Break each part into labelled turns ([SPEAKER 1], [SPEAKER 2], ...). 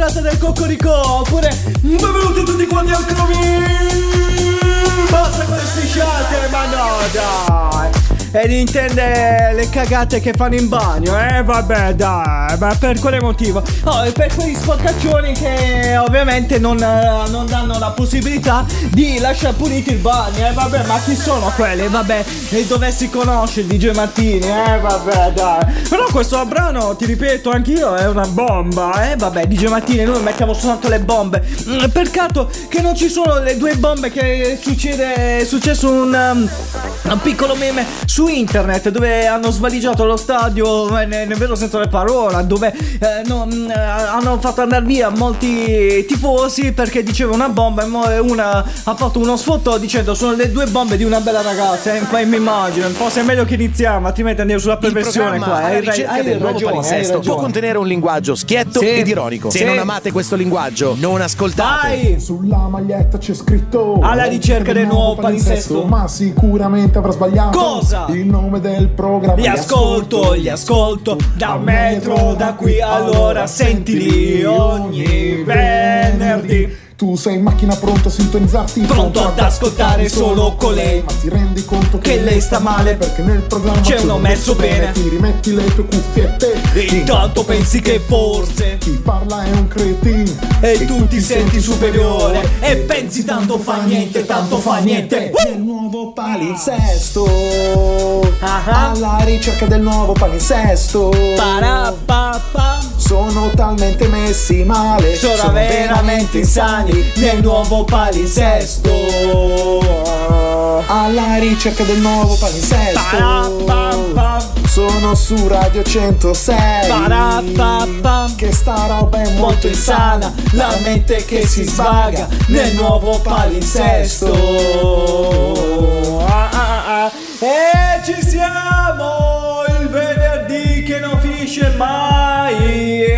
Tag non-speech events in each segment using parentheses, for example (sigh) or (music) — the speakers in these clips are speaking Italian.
[SPEAKER 1] serata del Cocorico oppure ed intende le cagate che fanno in bagno, eh? Vabbè, dai, ma per quale motivo? Oh, per quei sporcaccioni che ovviamente non, eh, non danno la possibilità di lasciare pulito il bagno, eh? Vabbè, ma chi sono quelli? Vabbè, e dovessi conoscere DJ Martini, eh? Vabbè, dai. Però questo brano, ti ripeto, anch'io è una bomba, eh? Vabbè, DJ Martini, noi mettiamo soltanto le bombe. Mm, peccato che non ci sono le due bombe che succede, è successo un, um, un piccolo meme su internet dove hanno svaligiato lo stadio eh, nel, vero senso della parola, dove eh, no, mm, eh, hanno fatto andare via molti tifosi perché diceva una bomba e una ha fatto uno sfoto dicendo sono le due bombe di una bella ragazza. Eh, mi immagino, forse è meglio che iniziamo, altrimenti andiamo sulla perversione qua.
[SPEAKER 2] Hai, hai, hai del nuovo ragione, palinsesto può contenere un linguaggio schietto sì. ed ironico. Se non amate questo linguaggio, non ascoltate.
[SPEAKER 3] Vai. Sulla maglietta c'è scritto
[SPEAKER 1] alla ricerca del nuovo palinsesto.
[SPEAKER 3] Ma sicuramente avrà sbagliato.
[SPEAKER 1] Cosa?
[SPEAKER 3] Il nome del programma.
[SPEAKER 1] Li ascolto, li ascolto da metro da qui, allora sentili ogni venerdì.
[SPEAKER 3] Tu sei in macchina pronto a sintonizzarti.
[SPEAKER 1] Pronto ad ascoltare solo con lei.
[SPEAKER 3] Ma ti rendi conto che,
[SPEAKER 1] che lei sta male?
[SPEAKER 3] Perché nel programma
[SPEAKER 1] c'è uno messo bene
[SPEAKER 3] Ti rimetti le tue cuffiette
[SPEAKER 1] Intanto pensi che forse
[SPEAKER 3] Chi parla è un cretino.
[SPEAKER 1] E, e tu ti senti superiore. E pensi tanto fa niente, tanto fa niente.
[SPEAKER 3] Nel nuovo palinsesto. Uh-huh. Alla ricerca del nuovo palinsesto. Sono talmente messi male.
[SPEAKER 1] Sono, sono veramente insani nel nuovo palinsesto.
[SPEAKER 3] Alla ricerca del nuovo palinsesto. Sono su Radio 106 Che sta roba è molto insana.
[SPEAKER 1] La mente che si svaga Nel nuovo palinsesto. Ah, ah, ah. E ci siamo. Il venerdì che non finisce mai.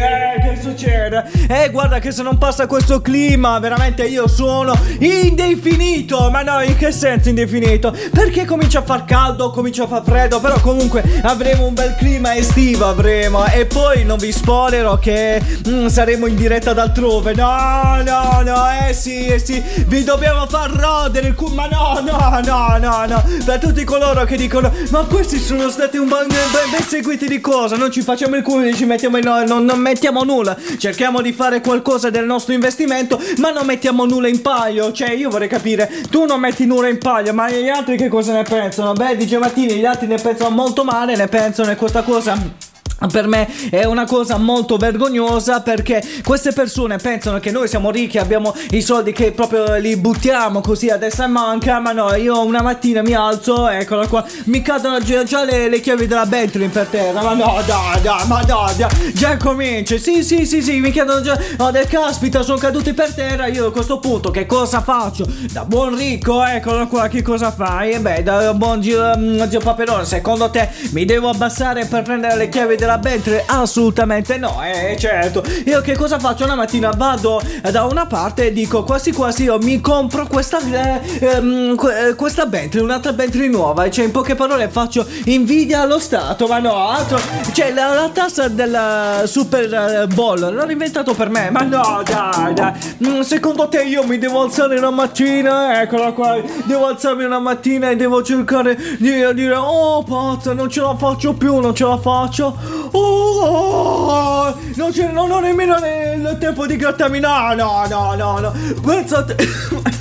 [SPEAKER 1] Succede? E guarda che se non passa questo clima, veramente io sono indefinito. Ma no, in che senso indefinito? Perché comincia a far caldo, comincia a far freddo, però comunque avremo un bel clima estivo, avremo. E poi non vi spoilerò che mm, saremo in diretta d'altrove. No, no, no, eh sì, eh sì, vi dobbiamo far rodere il culo. Ma no, no, no, no, no. Per tutti coloro che dicono, ma questi sono stati un ben, ben, ben seguiti di cosa? Non ci facciamo il culo, ci mettiamo in, no, non, non mettiamo nulla cerchiamo di fare qualcosa del nostro investimento, ma non mettiamo nulla in palio. Cioè, io vorrei capire, tu non metti nulla in palio, ma gli altri che cosa ne pensano? Beh, dice Mattini, gli altri ne pensano molto male, ne pensano e questa cosa per me è una cosa molto vergognosa perché queste persone pensano che noi siamo ricchi, abbiamo i soldi che proprio li buttiamo così a destra e manca, ma no, io una mattina mi alzo, eccola qua, mi cadono già, le, le, chiavi della Bentley per terra, ma no, dai, dai, ma dai, dai, già comincia, sì, sì, sì, sì, mi chiedono già, oh, del caspita, sono caduti per terra, io a questo punto che cosa faccio? Da buon ricco, eccolo qua, che cosa fai? E beh, da buon Gio, mm, Gio Paperone, secondo te mi devo abbassare per prendere le chiavi della della Bentley? Assolutamente no, eh certo. Io che cosa faccio una mattina? Vado da una parte e dico quasi quasi io mi compro questa, eh, ehm, eh, questa Bentley, un'altra Bentley nuova. Cioè in poche parole faccio invidia allo Stato, ma no, altro. Cioè la, la tassa del Super eh, Bowl l'hanno inventato per me, ma no, dai, dai. Mm, secondo te io mi devo alzare una mattina? Eccola qua, devo alzarmi una mattina e devo cercare di dire oh pazza, non ce la faccio più, non ce la faccio. Oh, non non ho nemmeno il tempo di grattarmi. No, no, no, no. Pensate.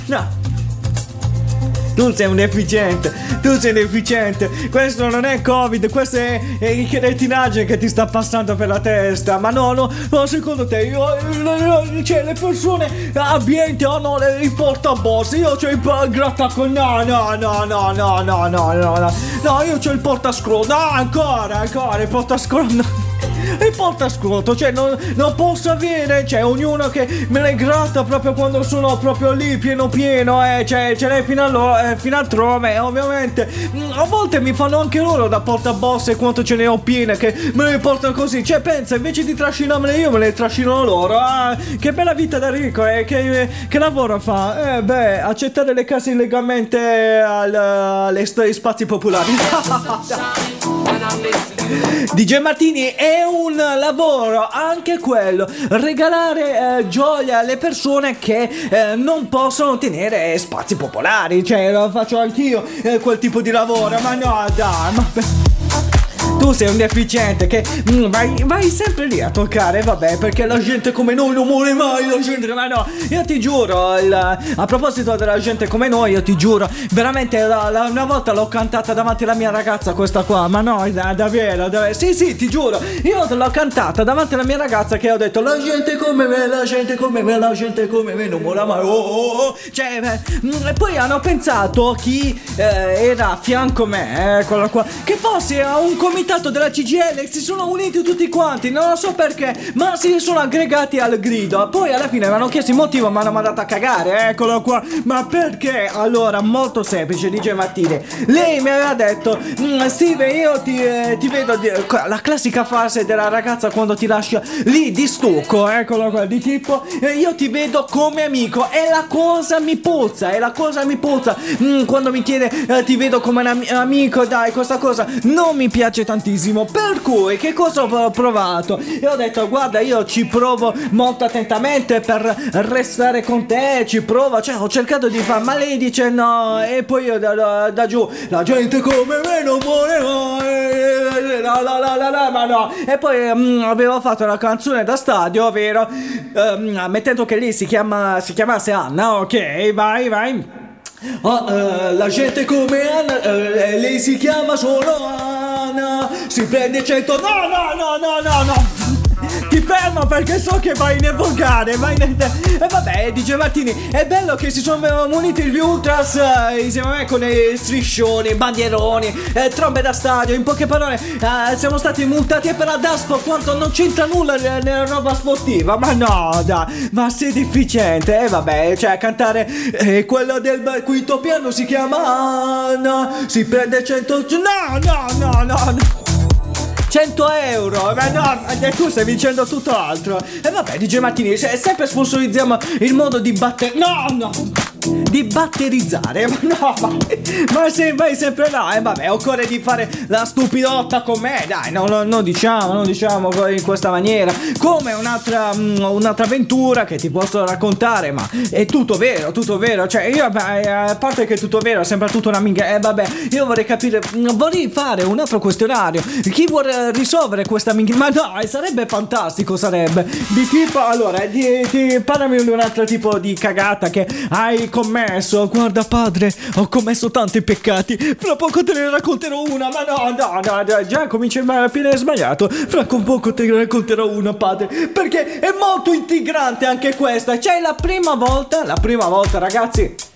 [SPEAKER 1] no. (laughs) Tu sei un deficiente, tu sei un deficiente. Questo non è Covid, questo è, è il cretinaggine che ti sta passando per la testa. Ma no, no, no secondo te, io, cioè, le persone abbienti hanno i portaborse. Io ho il grattacol. No, no, no, no, no, no, no, no, no. No, io ho il portascroll. No, ancora, ancora, il portascroll. No il portascuoto, cioè non, non, posso avere, cioè ognuno che me ne gratta proprio quando sono proprio lì pieno pieno, eh, cioè ce l'hai fino, allo, eh, fino altrove, ovviamente. Mm, a volte mi fanno anche loro da portabosse quanto ce ne ho piene che me le portano così, cioè pensa invece di trascinarmele io me le trascino loro, ah, che bella vita da ricco, eh, che, che lavoro fa? Eh beh, accettare le case illegalmente al, alle spazi popolari. (laughs) DJ Martini è un lavoro anche quello, regalare eh, gioia alle persone che eh, non possono tenere spazi popolari, cioè lo faccio anch'io eh, quel tipo di lavoro, ma no dai, ma tu sei un deficiente che mm, vai, vai, sempre lì a toccare, vabbè, perché la gente come noi non muore mai, la gente, ma no, io ti giuro, il, a proposito della gente come noi, io ti giuro, veramente la, la, una volta l'ho cantata davanti alla mia ragazza questa qua, ma no, da, davvero, davvero, sì sì, ti giuro, io l'ho cantata davanti alla mia ragazza che ho detto la gente come me, la gente come me, la gente come me, non muore mai, oh, oh, oh. cioè, eh, e poi hanno pensato chi eh, era a fianco me, eh, quello qua, che fosse un comitato comitato della CGL si sono uniti tutti quanti, non so perché, ma si sono aggregati al grido. Poi alla fine mi hanno chiesto il motivo, mi hanno mandato a cagare, eccolo qua. Ma perché? Allora, molto semplice, dice Mattini. Lei mi aveva detto, mm, Steve, io ti, eh, ti vedo, di... la classica frase della ragazza quando ti lascia lì di stucco, eccolo qua, di tipo, eh, io ti vedo come amico e la cosa mi puzza, e la cosa mi puzza. Mm, quando mi chiede, eh, ti vedo come un am- amico, dai, questa cosa non mi piace tantissimo tantissimo. Per cui, che cosa ho provato? E ho detto, guarda, io ci provo molto attentamente per restare con te. Ci provo, cioè, ho cercato di fare, ma lei dice no. E poi io da, da, da giù, la gente come me non muore mai. La, la, la, la, la, ma no. E poi um, avevo fatto la canzone da stadio, vero? Um, mettendo che lì si, chiama, si chiamasse Anna, ok, vai, vai. Oh, uh, la gente come Anna, uh, lei si chiama solo Anna, si prende 100... No, no, no, no, no, no! Ti fermo perché so che vai in evocare, vai in... E vabbè, dice Martini, è bello che si sono muniti gli ultras eh, insieme a me con i striscioni, bandieroni, eh, trombe da stadio, in poche parole, eh, siamo stati multati per la Daspo quanto non c'entra nulla nella roba sportiva, ma no, dai, ma sei deficiente, e eh, vabbè, cioè cantare eh, quello del quinto piano si chiama Anna, si prende 100... No, no, no, no, no. 100 euro! Ma no, tu stai vincendo tutto altro! E vabbè, DJ Martini, sempre sponsorizziamo il modo di battere. No, no! Di batterizzare. (laughs) No, ma, ma se vai sempre là, e eh, vabbè, occorre di fare la stupidotta con me. Dai, non no, no, diciamo, non diciamo in questa maniera. Come un'altra, mm, un'altra avventura che ti posso raccontare, ma è tutto vero, tutto vero. Cioè, io, a parte che è tutto vero, sembra tutto una minchia. E eh, vabbè, io vorrei capire, mm, vorrei fare un altro questionario. Chi vuole risolvere questa minchia? Ma dai, sarebbe fantastico, sarebbe. Di tipo, allora, di, di, parlami di un altro tipo di cagata che hai commesso. Guarda, padre, ho commesso tanti peccati. Fra poco te ne racconterò una. Ma no, no, no, no già comincia il appena sbagliato. Fra poco te ne racconterò una, padre. Perché è molto integrante anche questa. Cioè, la prima volta, la prima volta, ragazzi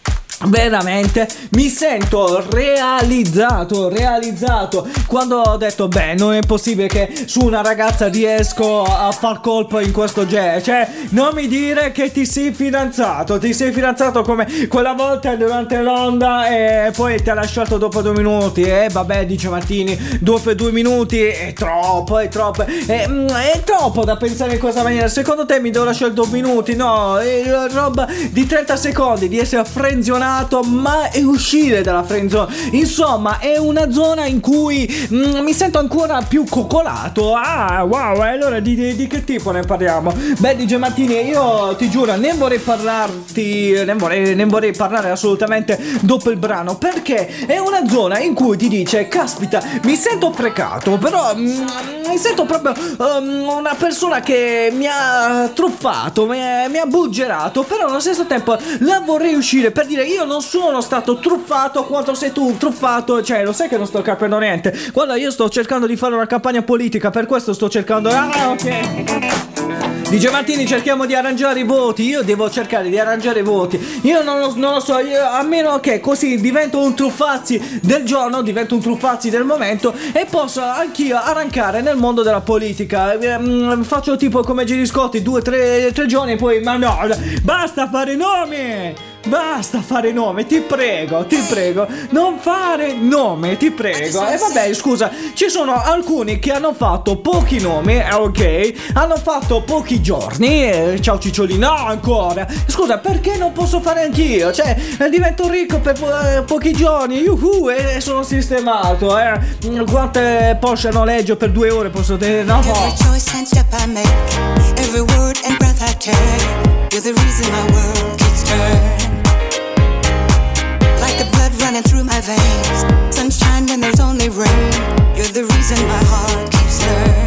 [SPEAKER 1] Veramente mi sento realizzato, realizzato. Quando ho detto beh non è possibile che su una ragazza riesco a far colpo in questo genere Cioè non mi dire che ti sei fidanzato, ti sei fidanzato come quella volta durante l'onda e poi ti ha lasciato dopo due minuti. E vabbè dice Martini, dopo due minuti è troppo, è troppo È, mm, è troppo da pensare in questa maniera. Secondo te mi devo lasciare due minuti? No, è roba di 30 secondi di essere frenzionato abbandonato, ma è uscire dalla friendzone. Insomma, è una zona in cui mm, mi sento ancora più coccolato. Ah, wow, e allora di, di, di, che tipo ne parliamo? Beh, DJ Martini, io ti giuro, ne vorrei parlarti, ne vorrei, ne vorrei parlare assolutamente dopo il brano, perché è una zona in cui ti dice, caspita, mi sento frecato, però mm, mi sento proprio um, una persona che mi ha truffato, mi, mi ha buggerato, però allo stesso tempo la vorrei uscire per dire io io non sono stato truffato quanto sei tu truffato. Cioè, lo sai che non sto capendo niente. Guarda, io sto cercando di fare una campagna politica, per questo sto cercando. Ah, ok. Dice Martini cerchiamo di arrangiare i voti Io devo cercare di arrangiare i voti Io non lo, non lo so io, A meno che così divento un truffazzi del giorno Divento un truffazzi del momento E posso anch'io arrancare nel mondo della politica ehm, Faccio tipo come Giri Scotti Due, tre, tre giorni e poi Ma no Basta fare nomi basta fare nome, ti prego, ti prego, non fare nome, ti prego. E vabbè, scusa, ci sono alcuni che hanno fatto pochi nomi, eh, ok, hanno fatto pochi giorni, eh, ciao Ciccioli, no ancora. Scusa, perché non posso fare anch'io? Cioè, eh, divento ricco per po- eh, pochi giorni, yuhu, e sono sistemato, eh. Quante Porsche noleggio per due ore posso tenere? No, no. Blood running through my veins, sunshine when there's only rain, you're the reason my heart keeps learning.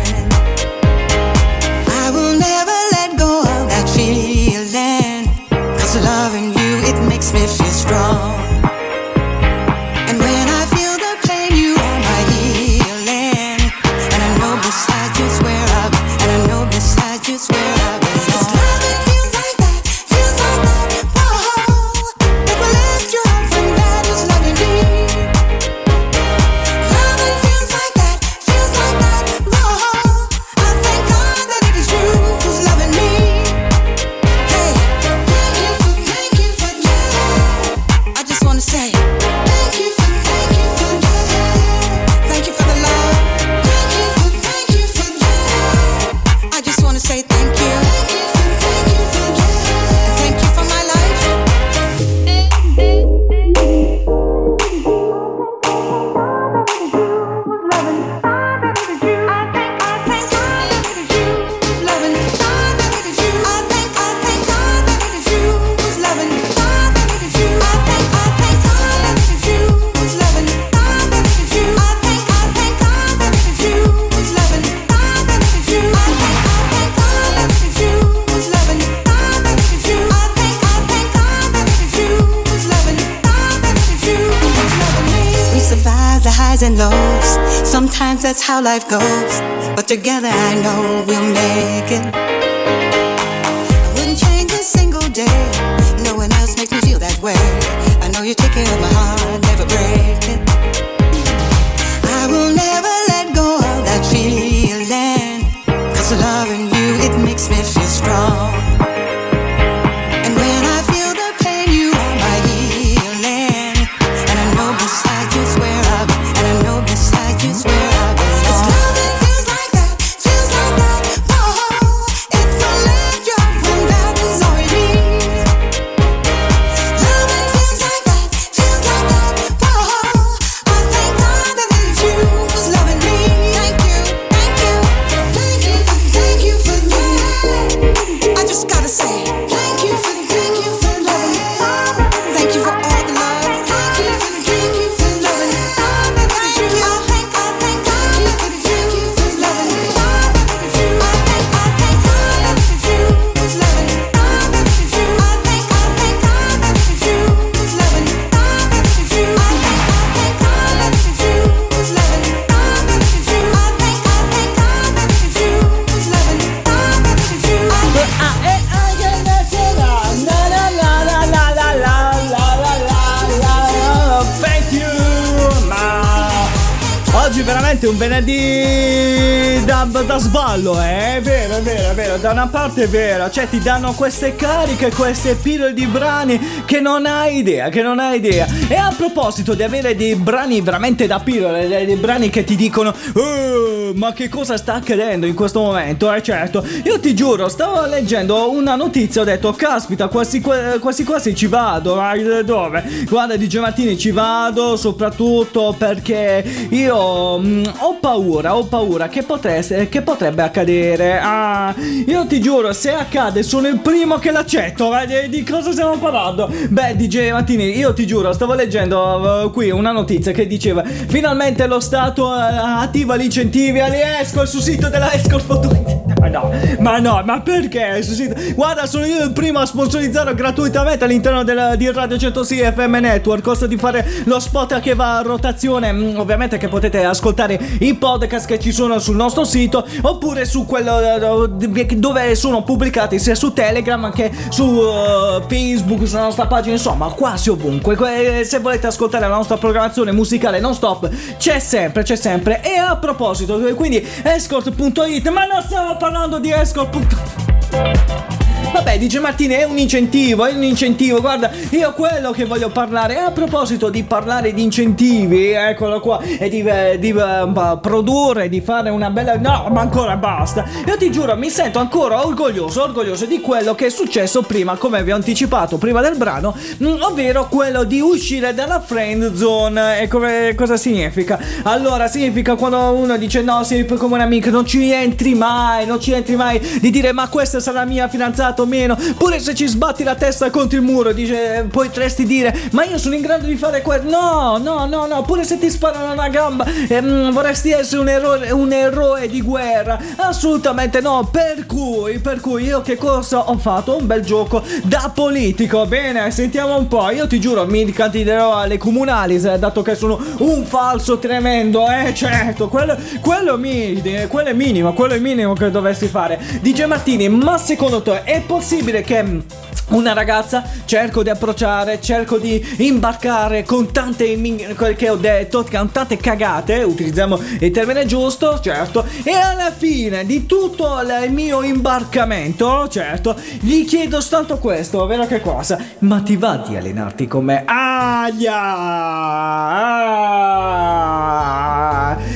[SPEAKER 4] Together
[SPEAKER 1] sballo, eh? È vero, è vero, è vero. Da una parte è vero, cioè ti danno queste cariche, queste pillole di brani che non hai idea, che non hai idea. E a proposito di avere dei brani veramente da pillole, dei brani che ti dicono, ma che cosa sta accadendo in questo momento? Eh certo, io ti giuro, stavo leggendo una notizia, ho detto, caspita, quasi quasi, quasi ci vado, ma dove? Guarda, di Martini ci vado, soprattutto perché io mh, mm, ho paura, ho paura che potesse, che potrebbe accadere. Ah, io ti giuro, se accade, sono il primo che l'accetto. Eh, di cosa stiamo parlando? Beh, DJ Mattini, io ti giuro, stavo leggendo uh, qui una notizia che diceva: Finalmente lo Stato uh, attiva gli incentivi all'ESCO sul sito della Escort. Ma no, ma no, ma perché? Guarda, sono io il primo a sponsorizzare gratuitamente all'interno del, di Radio 106 FM Network. Costa di fare lo spot che va a rotazione. Mm, ovviamente che potete ascoltare i podcast che ci sono sul nostro sito oppure su quello eh, dove sono pubblicati sia su Telegram che su uh, Facebook, sulla nostra pagina, insomma, quasi ovunque. Se volete ascoltare la nostra programmazione musicale non stop, c'è sempre, c'è sempre. E a proposito, quindi escort.it, ma non stiamo parlando di escort. Vabbè, dice Martini, è un incentivo, è un incentivo. Guarda, io quello che voglio parlare. A proposito di parlare di incentivi, eccolo qua, e di, eh, di uh, produrre, di fare una bella. No, ma ancora basta. Io ti giuro, mi sento ancora orgoglioso, orgoglioso di quello che è successo prima, come vi ho anticipato prima del brano, mh, mm, ovvero quello di uscire dalla friend zone. E come, cosa significa? Allora, significa quando uno dice no, sei come un amico, non ci entri mai, non ci entri mai, di dire ma questa sarà mia fidanzata o meno. Pure se ci sbatti la testa contro il muro, dice, potresti dire, ma io sono in grado di fare questo. No, no, no, no, pure se ti sparano una gamba, ehm, vorresti essere un eroe, un eroe di guerra. Assolutamente no. Per cui, per cui io che cosa ho fatto? Un bel gioco da politico. Bene, sentiamo un po'. Io ti giuro, mi candiderò alle comunali, dato che sono un falso tremendo. Eh, certo, quello, quello, mi, quello è minimo, quello è minimo che dovessi fare. DJ Martini, ma secondo te è possibile che una ragazza cerco di approcciare, cerco di imbarcare con tante quel che ho detto, con tante cagate, utilizziamo il termine giusto, certo, e alla fine di tutto il mio imbarcamento, certo, gli chiedo soltanto questo, ovvero che cosa? Ma ti va di allenarti con me? Aia! Ah!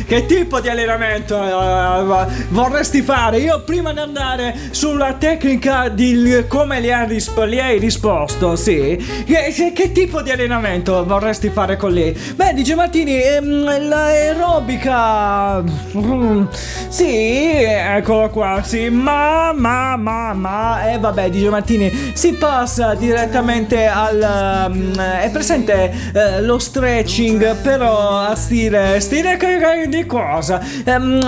[SPEAKER 1] Che tipo di allenamento uh, vorresti fare? Io prima di andare sulla tecnica di come li hai risposto gli hai risposto, sì. Che, che, tipo di allenamento vorresti fare con lei? Beh, dice Martini, ehm, l'aerobica. Mm, sì, eccolo qua, sì. Ma, ma, ma, ma. E eh, vabbè, dice Martini, si passa direttamente al. Um, è presente uh, lo stretching, però a stile. Stile di cosa? Um,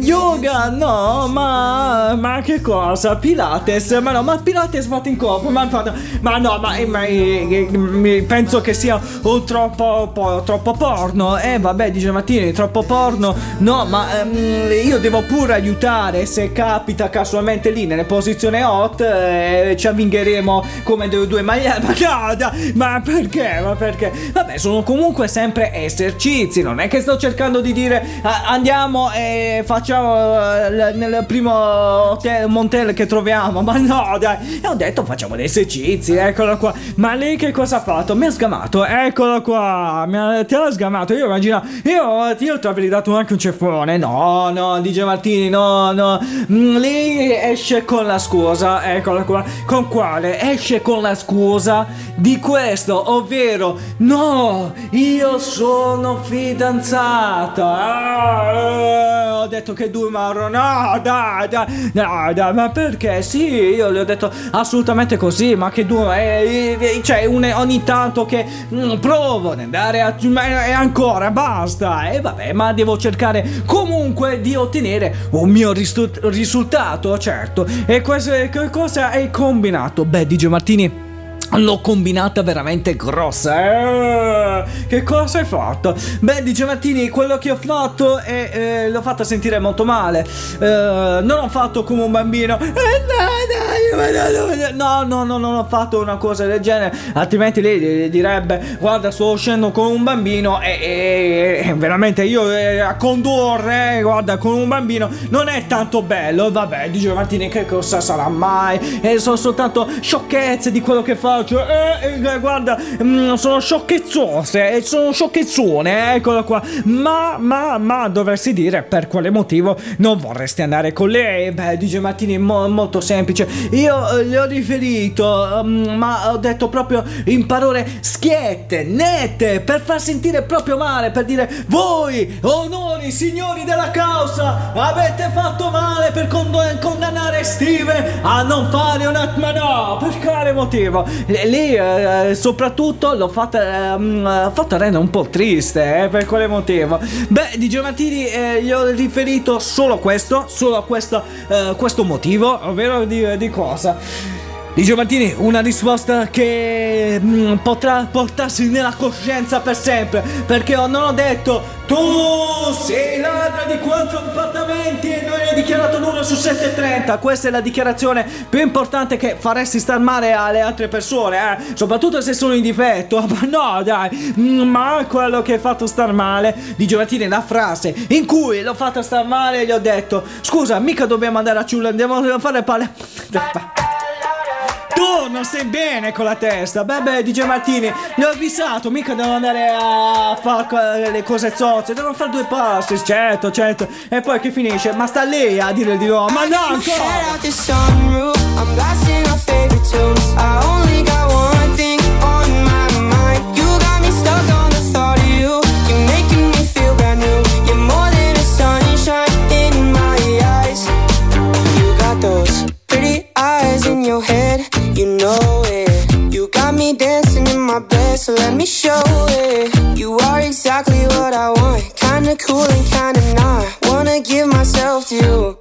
[SPEAKER 1] yoga, no, ma. Ma che cosa? Pilates, ma no, ma Pilates fatto in coppia ma, ma no, ma, ma eh, penso che sia un troppo, po, troppo porno. Eh, vabbè, dice Mattini, troppo porno. No, ma ehm, io devo pure aiutare se capita casualmente lì nelle posizioni hot. Eh, ci avvingheremo come due, due magliette. (laughs) Ma no, da, ma perché? Ma perché? Vabbè, sono comunque sempre esercizi. Non è che sto cercando di dire andiamo e facciamo eh, nel primo hotel, Montel che troviamo. Ma no, dai. E ho detto facciamo dei esercizi, eccolo qua. Ma lei che cosa ha fatto? Mi ha sgamato, eccolo qua. Mi ha, ti ha sgamato. Io immagino, io, ti avrei dato anche un ceffone. No, no, dice Martini, no, no. Mm, lei esce con la scusa, eccola qua. Con quale? Esce con la scusa di questo, ovvero, no, io sono fidanzata. Ah, ho detto che due marro, no, dai, dai, dai, dai, ma perché? Sì, io le ho detto assolutamente così ma che duro. Eh, eh, cioè, un, ogni tanto che mm, provo ad andare a. E ancora, basta. E vabbè, ma devo cercare comunque di ottenere un mio risu- risultato, certo. E questo, cosa hai combinato? Beh, DJ Martini. L'ho combinata veramente grossa. Eh, che cosa hai fatto? Beh, dice Martini, quello che ho fatto è. Eh, l'ho fatta sentire molto male. Eh, non ho fatto come un bambino. No, no, no, non ho fatto una cosa del genere. Altrimenti lei direbbe: Guarda, sto uscendo con un bambino. E, e, veramente io eh, a condurre, guarda, con un bambino non è tanto bello. Vabbè, dice Martini, che cosa sarà mai? Sono soltanto sciocchezze di quello che faccio faccio eh, eh, guarda mh, mm, sono sciocchezzose sono sciocchezzone eccolo qua. Ma ma ma dovresti dire per quale motivo non vorresti andare con lei? Beh dice Martini mo- molto semplice. Io eh, le ho riferito um, ma ho detto proprio in parole schiette nette per far sentire proprio male per dire voi onori signori della causa avete fatto male per con- condannare Steve a non fare una ma no per quale motivo lì eh, soprattutto l'ho fatta, eh, fatta rendere un po' triste, eh, per quale motivo? Beh, di Giovanni eh, gli ho riferito solo questo, solo questo, eh, questo motivo, ovvero di, di cosa? Di Giovantini, una risposta che mm, potrà portarsi nella coscienza per sempre, perché non ho detto tu sei ladra di quattro appartamenti e noi hai dichiarato l'uno su 730. Questa è la dichiarazione più importante che faresti star male alle altre persone, eh? soprattutto se sono in difetto. (laughs) Ma no, dai, mm, ma quello che hai fatto star male di Giovantini, la frase in cui l'ho fatta star male, gli ho detto: Scusa, mica dobbiamo andare a Ciulla, andiamo a fare (laughs) palle. Tu non stai bene con la testa. Beh, beh, DJ Martini, gli ho avvisato, mica devo andare a fare le cose zozze, devo fare due passi, certo, certo. E poi che finisce? Ma sta lei a dire di no, ma no ancora! Know it. You got me dancing in my bed, so let me show it. You are exactly what I want. Kinda cool and kinda not. Wanna give myself to you.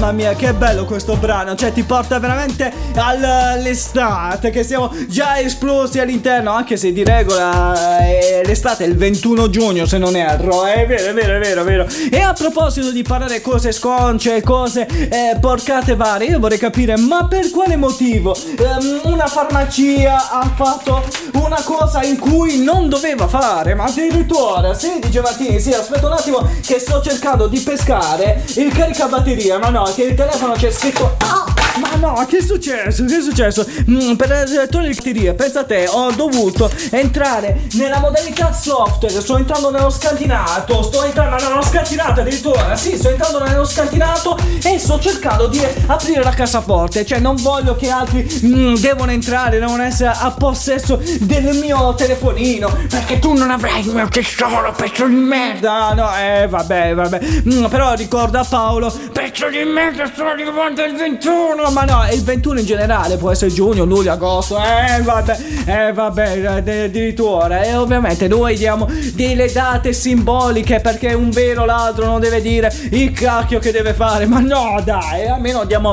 [SPEAKER 1] Mamma mia che bello questo brano. Cioè ti porta veramente all'estate che siamo già esplosi all'interno anche se di regola eh, l'estate è il 21 giugno se non erro è vero è vero è vero è vero. E a proposito di parlare cose sconce cose eh, porcate varie io vorrei capire ma per quale motivo ehm, una farmacia ha fatto una cosa in cui non doveva fare ma addirittura sì dice Martini sì aspetta un attimo che sto cercando di pescare il caricabatteria ma no che il telefono c'è scritto ma no che è successo? Che è successo? Mm, per togliere il batteria pensa a te ho dovuto entrare nella modalità software sto entrando nello scantinato sto entrando nello scantinato addirittura sì sto entrando nello scantinato e sto cercando di aprire la cassaforte cioè non voglio che altri mm, devono entrare devono essere a possesso del mio telefonino perché tu non avrai il mio tesoro pezzo di merda. No eh vabbè vabbè. Mm, però ricorda Paolo pezzo di merda sto arrivando il 21 ma no è il 21 in generale può essere giugno luglio agosto eh vabbè eh vabbè eh, addirittura. E ovviamente noi diamo delle date simboliche perché un vero ladro non deve dire il cacchio che deve fare ma no dai almeno diamo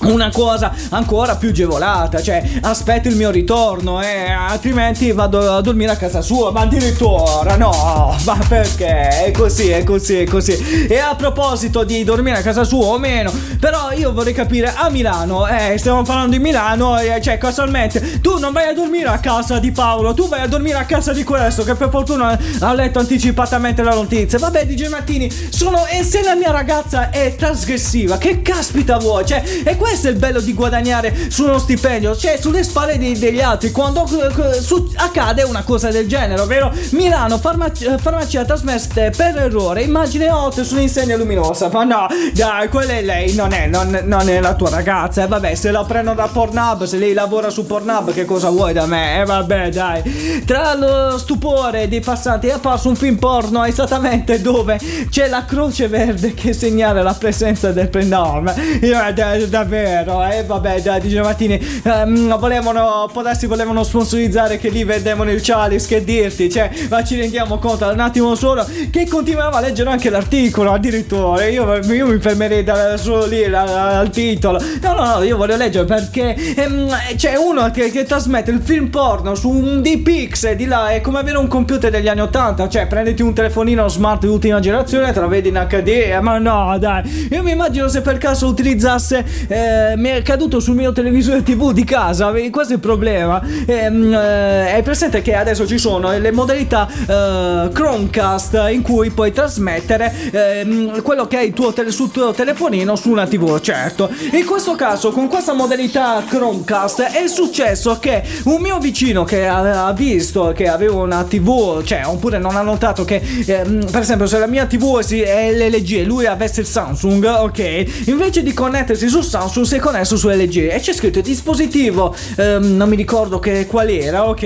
[SPEAKER 1] una cosa ancora più agevolata, cioè aspetto il mio ritorno, eh, altrimenti vado a dormire a casa sua, ma addirittura no, ma perché? È così, è così, è così. E a proposito di dormire a casa sua o meno, però io vorrei capire a Milano, eh, stiamo parlando di Milano, eh, cioè casualmente, tu non vai a dormire a casa di Paolo, tu vai a dormire a casa di questo che per fortuna ha letto anticipatamente la notizia. Vabbè, DJ Martini, sono e se la mia ragazza è trasgressiva, che caspita vuoi? Cioè, questo è il bello di guadagnare su uno stipendio, cioè sulle spalle dei- degli altri, quando eh, su- accade una cosa del genere, ovvero Milano, farmacia, farmacia trasmette per errore immagine 8 su un'insegna luminosa. Ma no, dai, quella è lei, non è, non, non è la tua ragazza. E vabbè, se la prendo da Pornhub, se lei lavora su Pornhub, che cosa vuoi da me? E vabbè, dai. Tra lo stupore dei passanti è apparso un film porno esattamente dove c'è la croce verde che segnala la presenza del prenome. Io, da- davvero, davvero? E eh, vabbè, dai, dice Martini, ehm, volevano, potessi volevano sponsorizzare che lì vendevano il Chalice, che dirti, cioè, ma ci rendiamo conto un attimo solo che continuava a leggere anche l'articolo, addirittura, io, io mi fermerei da, solo lì al titolo. No, no, no, io voglio leggere perché ehm, c'è uno che, che, trasmette il film porno su un D-Pix di là, è come avere un computer degli anni 80, cioè prenditi un telefonino smart di ultima generazione, te la vedi in HD, ma no, dai, io mi immagino se per caso utilizzasse, eh, mi è caduto sul mio televisore TV di casa, questo è il problema. Ehm, eh, è presente che adesso ci sono le modalità eh, Chromecast in cui puoi trasmettere ehm, quello che hai tuo tele- sul tuo telefonino su una TV, certo. In questo caso, con questa modalità Chromecast, è successo che un mio vicino che ha, visto che avevo una TV, cioè, oppure non ha notato che, ehm, per esempio, se la mia TV è l'LG e lui avesse il Samsung, ok, invece di connettersi su Samsung si è connesso su LG e c'è scritto dispositivo, ehm, non mi ricordo che, qual era, ok,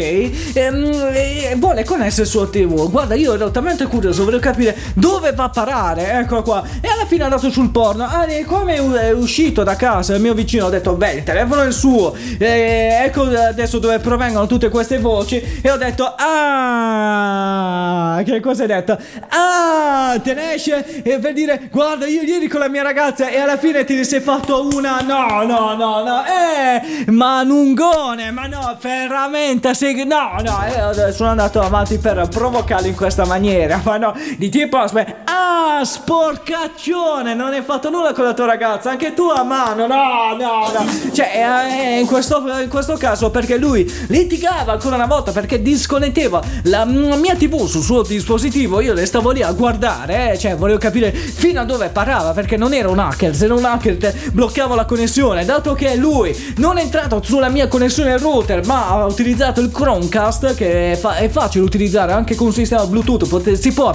[SPEAKER 1] ehm, e vuole connettere il suo TV. Guarda, io ero talmente curioso, volevo capire dove va a parare, eccolo qua. E alla fine è andato sul porno. Ah, e come è uscito da casa il mio vicino, ha detto, beh, il telefono è il suo. E ecco adesso dove provengono tutte queste voci. E ho detto, ah, che cosa hai detto? Ah, te ne esce e per dire, guarda, io ieri con la mia ragazza e alla fine ti sei fatto una, no, no, no, no, eh, manungone, ma no, veramente, sei, no, no, eh, sono andato avanti per provocarlo in questa maniera, ma no, di tipo, aspetta, ah, sporcaccione, non hai fatto nulla con la tua ragazza, anche tu a mano, no, no, no, cioè, eh, in, questo, in questo caso perché lui litigava ancora una volta perché disconnetteva la mia tv sul suo dispositivo, io le stavo lì a guardare, eh, cioè, volevo capire fino a dove parava, perché non era un hacker, se era un hacker bloccavo la connessione, dato che lui non è entrato sulla mia connessione router, ma ha utilizzato il Chromecast, che è, fa- è facile utilizzare anche con un sistema Bluetooth, pot- si può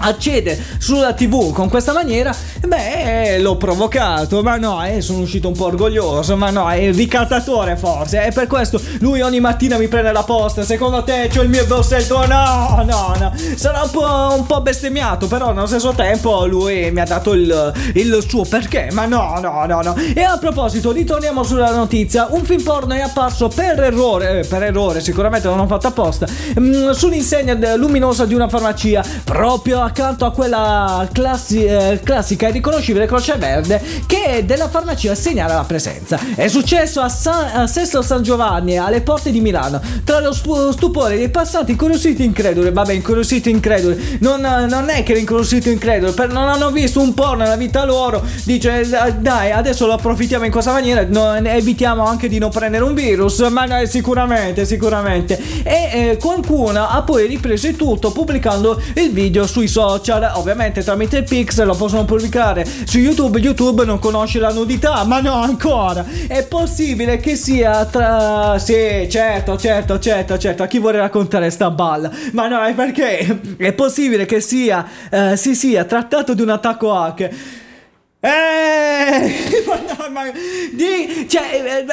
[SPEAKER 1] accede sulla tv con questa maniera beh l'ho provocato ma no eh, sono uscito un po' orgoglioso ma no è ricattatore forse e per questo lui ogni mattina mi prende la posta secondo te c'ho il mio bossetto no no no sarà un po', un po', bestemmiato però nello stesso tempo lui mi ha dato il, il suo perché ma no no no no. E a proposito ritorniamo sulla notizia un film porno è apparso per errore eh, per errore sicuramente non ho fatto apposta mh, mm, sull'insegna luminosa di una farmacia proprio a accanto a quella classi- eh, classica e riconoscibile croce verde che della farmacia segnala la presenza. È successo a, San, a Sesto San Giovanni, alle porte di Milano, tra lo stupore dei passanti incuriositi increduli. Vabbè, incuriositi increduli. Non, non è che incuriositi increduli, per, non hanno visto un porno nella vita loro. Dice, dai, adesso lo approfittiamo in questa maniera, no, evitiamo anche di non prendere un virus. Ma no, sicuramente, sicuramente. E eh, qualcuno ha poi ripreso il tutto pubblicando il video sui social social, ovviamente tramite il Pix lo possono pubblicare su YouTube. YouTube non conosce la nudità, ma no, ancora. È possibile che sia tra. Sì, certo, certo, certo, certo. A chi vuole raccontare sta balla? Ma no, è perché è possibile che sia. Uh, si sia trattato di un attacco hack. Eh, (laughs) ma no, ma di, cioè, eh,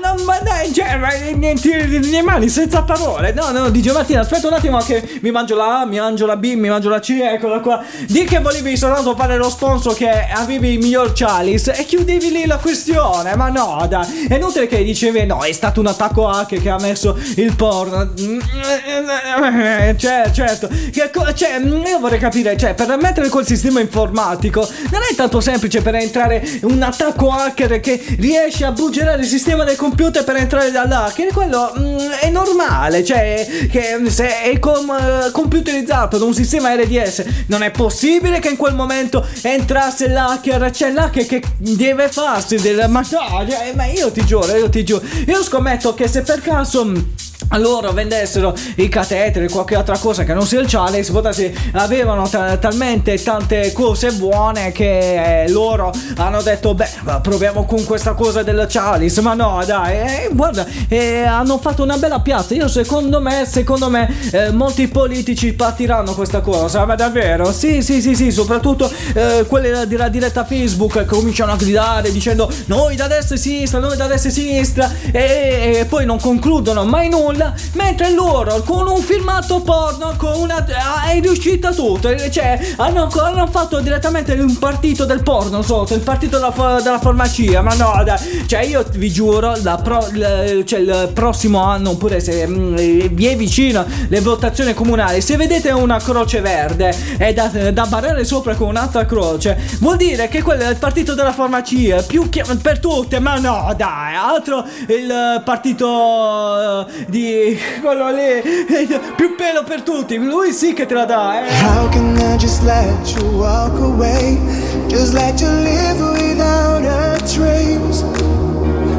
[SPEAKER 1] ma, ma dai, cioè, ma, niente, le mani senza parole. No, no, dice Martina, aspetta un attimo che mi mangio la A, mi mangio la B, mi mangio la C, eccola qua. Di che volevi soltanto fare lo sponsor che avevi il miglior chalice e chiudevi lì la questione. Ma no, dai, è inutile che dicevi, no, è stato un attacco hack che ha messo il porno. Cioè, certo, che, cioè, io vorrei capire, cioè, per mettere quel sistema informatico non è tanto semplice semplice per entrare un attacco hacker che riesce a bugerare il sistema del computer per entrare dall'hacker. Quello mm, è normale, cioè che se è com- eh, computerizzato da un sistema RDS non è possibile che in quel momento entrasse l'hacker. C'è l'hacker che deve farsi del... Ma no, cioè, ma io ti giuro, io ti giuro. Io scommetto che se per caso mm, loro vendessero i cateteri qualche altra cosa che non sia il Chalice potessi avevano t- talmente tante cose buone che eh, loro hanno detto beh proviamo con questa cosa del Chalice ma no dai eh, guarda eh, hanno fatto una bella piazza. Io secondo me secondo me eh, molti politici partiranno questa cosa ma davvero? Sì sì sì sì soprattutto eh, quelli della diretta Facebook cominciano a gridare dicendo noi da destra e sinistra noi da destra e sinistra e, e poi non concludono mai nulla nulla, mentre loro con un filmato porno, con una... è riuscita tutto, cioè hanno, hanno fatto direttamente un partito del porno sotto, il partito della, della farmacia, ma no, dai, cioè io vi giuro, pro, il, cioè il prossimo anno, oppure se mm, vi è vicino le votazioni comunali, se vedete una croce verde e da, da barrare sopra con un'altra croce, vuol dire che quello è il partito della farmacia, più che per tutte, ma no, dai, altro il partito eh, di quello lì, più pelo per tutti, lui sì che te la dà, eh. How can I just let you walk away? Just let you live without a trace.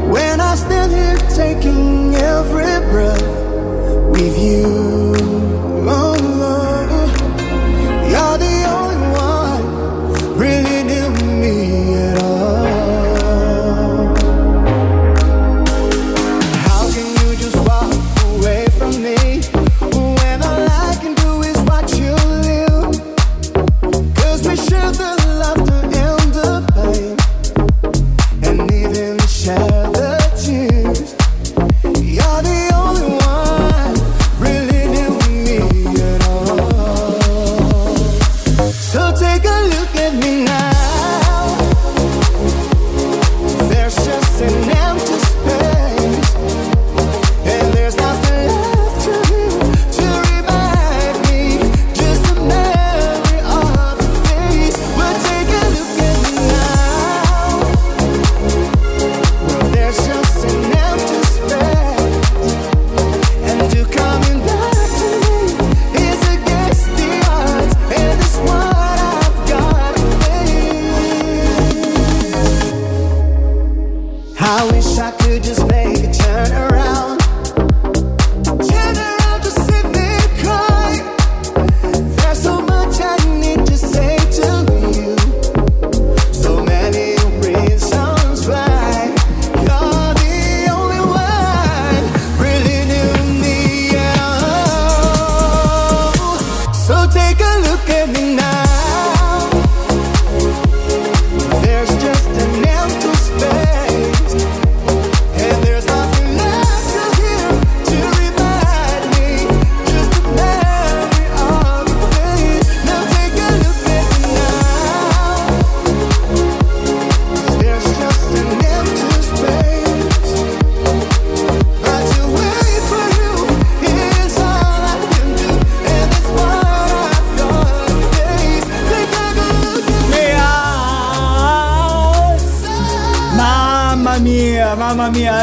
[SPEAKER 1] When I stand here taking every breath with you. Oh, oh. You're the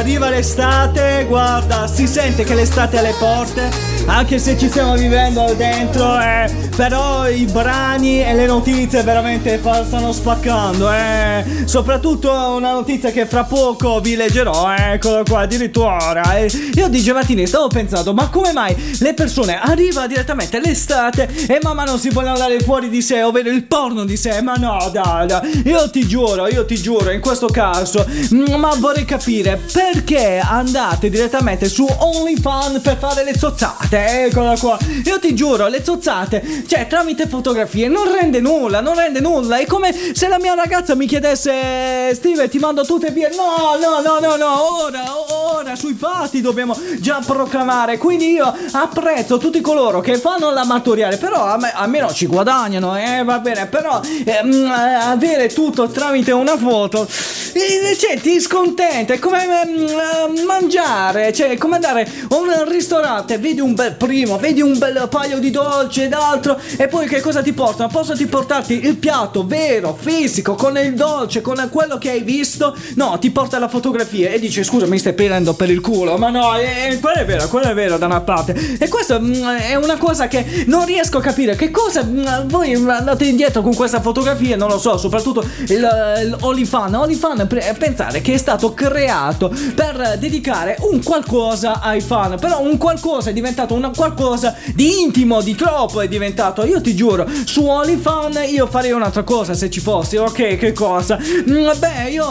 [SPEAKER 1] l'estate, guarda, si sente che l'estate è alle porte, anche se ci stiamo vivendo dentro, eh, però i brani e le notizie veramente stanno spaccando, eh. Soprattutto una notizia che fra poco vi leggerò, eh, eccola qua, addirittura. Eh. Io di Gematini stavo pensando, ma come mai le persone arriva direttamente l'estate e mamma non si vogliono dare fuori di sé, ovvero il porno di sé? Ma no, dai, dai. io ti giuro, io ti giuro, in questo caso, mm, ma vorrei capire perché andate direttamente su OnlyFans per fare le zozzate, eccola qua. Io ti giuro, le zozzate, cioè tramite fotografie, non rende nulla, non rende nulla. È come se la mia ragazza mi chiedesse, Steve, ti mando tutte via. No, no, no, no, no, ora, ora, sui fatti dobbiamo già proclamare. Quindi io apprezzo tutti coloro che fanno l'amatoriale, però a me, almeno ci guadagnano, eh, va bene, però ehm, avere tutto tramite una foto, eh, cioè, ti scontenta, è come ehm, mangiare, cioè, come andare a un ristorante, vedi un bel primo, vedi un bel paio di dolci ed altro, e poi che cosa ti portano? Possono portarti il piatto vero, fisico, con il dolce, con quello che hai visto? No, ti porta la fotografia e dici scusa mi stai prendendo per il culo, ma no, eh, eh quello è vero, quello è vero da una parte. E questo mm, è una cosa che non riesco a capire, che cosa mm, voi andate indietro con questa fotografia, non lo so, soprattutto il Olifan. Olifan pensare che è stato creato per dedicare un qualcosa ai fan, però un qualcosa è diventato un qualcosa di intimo, di troppo è diventato. Io ti giuro, su OnlyFans io farei un'altra cosa se ci fossi, ok? Che cosa? Mm, beh, io